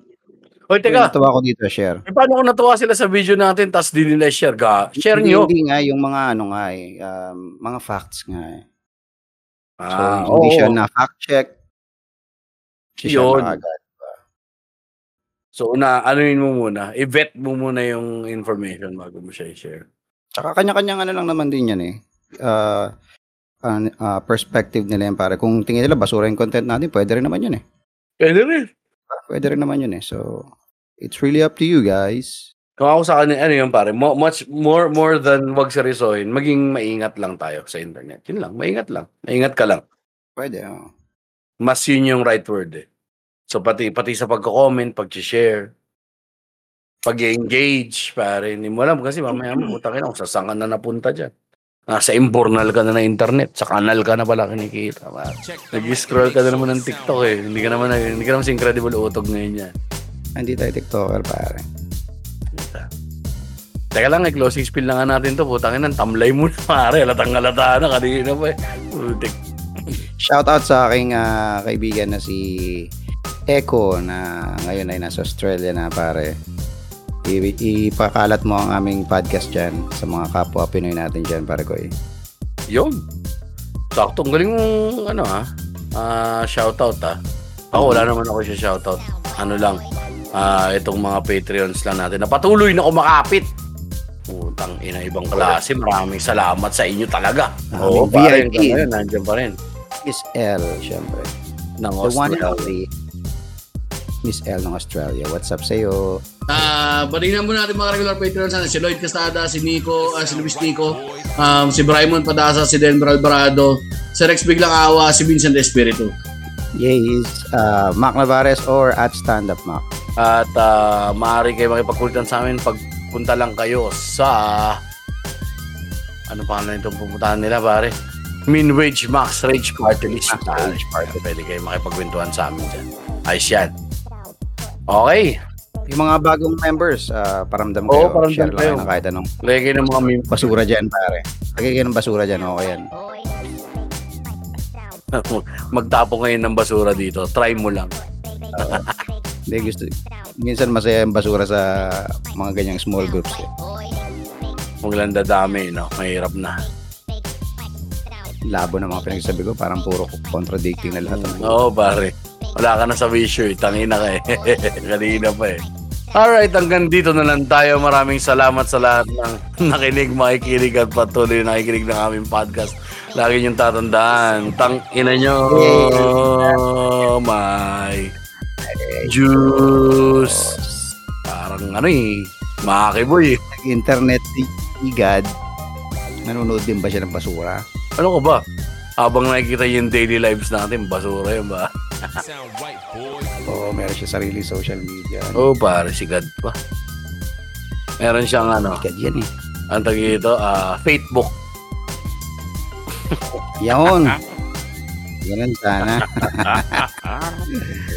Hoy, Oy, teka. natuwa ako dito, share. Eh, paano kung natuwa sila sa video natin tapos di nila share? Ga, share hindi, nyo. Hindi nga, yung mga ano nga eh, um, mga facts nga eh. So, Ah, hindi oo. siya na fact check. Siya Yun. na agad. So, una, anuin mo muna. I-vet mo muna yung information bago mo siya i-share. Tsaka kanya-kanyang ano lang naman din yan eh. Uh, ah, perspective nila yan pare. Kung tingin nila basura yung content natin, pwede rin naman yun eh. Pwede rin. Pwede rin naman yun eh. So, it's really up to you guys. Kung ako sa kanila, ano yun pare, mo- much more more than wag seryosohin, maging maingat lang tayo sa internet. Yun lang, maingat lang. Maingat ka lang. Pwede, oh. Mas yun yung right word eh. So pati pati sa pagko-comment, pag-share, pag-engage, pare, hindi mo alam kasi mamaya mo, putang ina, kung saan ka na napunta dyan. Nasa imbornal ka na na internet, sa kanal ka na pala kinikita. pare. Nag-scroll ka na naman ng TikTok eh. Hindi ka naman, hindi ka naman si Incredible Utog ngayon yan. Hindi tayo TikToker pare. Teka lang, eh, closing spiel na nga natin to. Putang ina, tamlay mo na, <laughs> pare. Latang alata na, kanina pa eh. Putik. Shout out sa aking ah, kaibigan na si Echo na ngayon ay nasa Australia na pare. I- ipakalat mo ang aming podcast dyan sa mga kapwa Pinoy natin dyan pare ko eh. Yun. Sakto. Ang galing mong, ano ah, ah, shoutout ah. Ako, wala naman ako siya shoutout. Ano lang, ah, itong mga Patreons lang natin na patuloy na kumakapit. Putang ina, ibang klase. Maraming salamat sa inyo talaga. Oo, pare, VIP. hanggang ngayon, nandiyan pa rin. Is L, syempre. Ng The one and Australia. only. Miss L ng Australia. What's up sa'yo? Ah, balingnan muna natin mga regular patrons sana si Lloyd Castada, si Nico, ah, si Luis Nico, um, si Brymon Padasa, si Denver Alvarado, si Rex Biglang Awa, si Vincent Espiritu. Yes, uh, Mac Navarez or at Stand Up Mac. At uh, maaari kayo makipagkulitan sa amin pagpunta lang kayo sa ano pa na itong pupuntahan nila pare? Min Wage Max Rage Party List. Rage Party. Pwede kayo makipagkwentuhan sa amin dyan. Ayos yan. Okay. Yung mga bagong members, uh, paramdam Oo, kayo. paramdam Share lang kayo. kayo ng kahit anong Lagay kayo ng mga meme. basura dyan, pare. Lagay kayo ng basura dyan, okay yan. <laughs> Magtapo ngayon ng basura dito. Try mo lang. Hindi, gusto. Minsan masaya yung basura sa mga ganyang small groups. Eh. Huwag lang dadami, no? Mahirap na. Labo ng mga pinagsabi ko, parang puro contradicting na lahat. Oo, pare. Wala ka na sa issue. eh. Tangina ka eh. <laughs> Kanina pa eh. Alright, hanggang dito na lang tayo. Maraming salamat sa lahat ng <laughs> nakinig, makikinig at patuloy na nakikinig ng aming podcast. Lagi niyong tatandaan. Tang ina nyo. My juice. Parang ano eh. Makiboy eh. Internet igad, nanonood din ba siya ng basura? Ano ka ba? Habang nakikita yung daily lives natin, basura yun ba? <laughs> Oo, meron siya sarili social media. Oo, oh, pare, sigad pa. Meron siyang ano, Igad yan eh. ang tag ito, ah, Facebook. Yun. Ganun <laughs> sana. <laughs>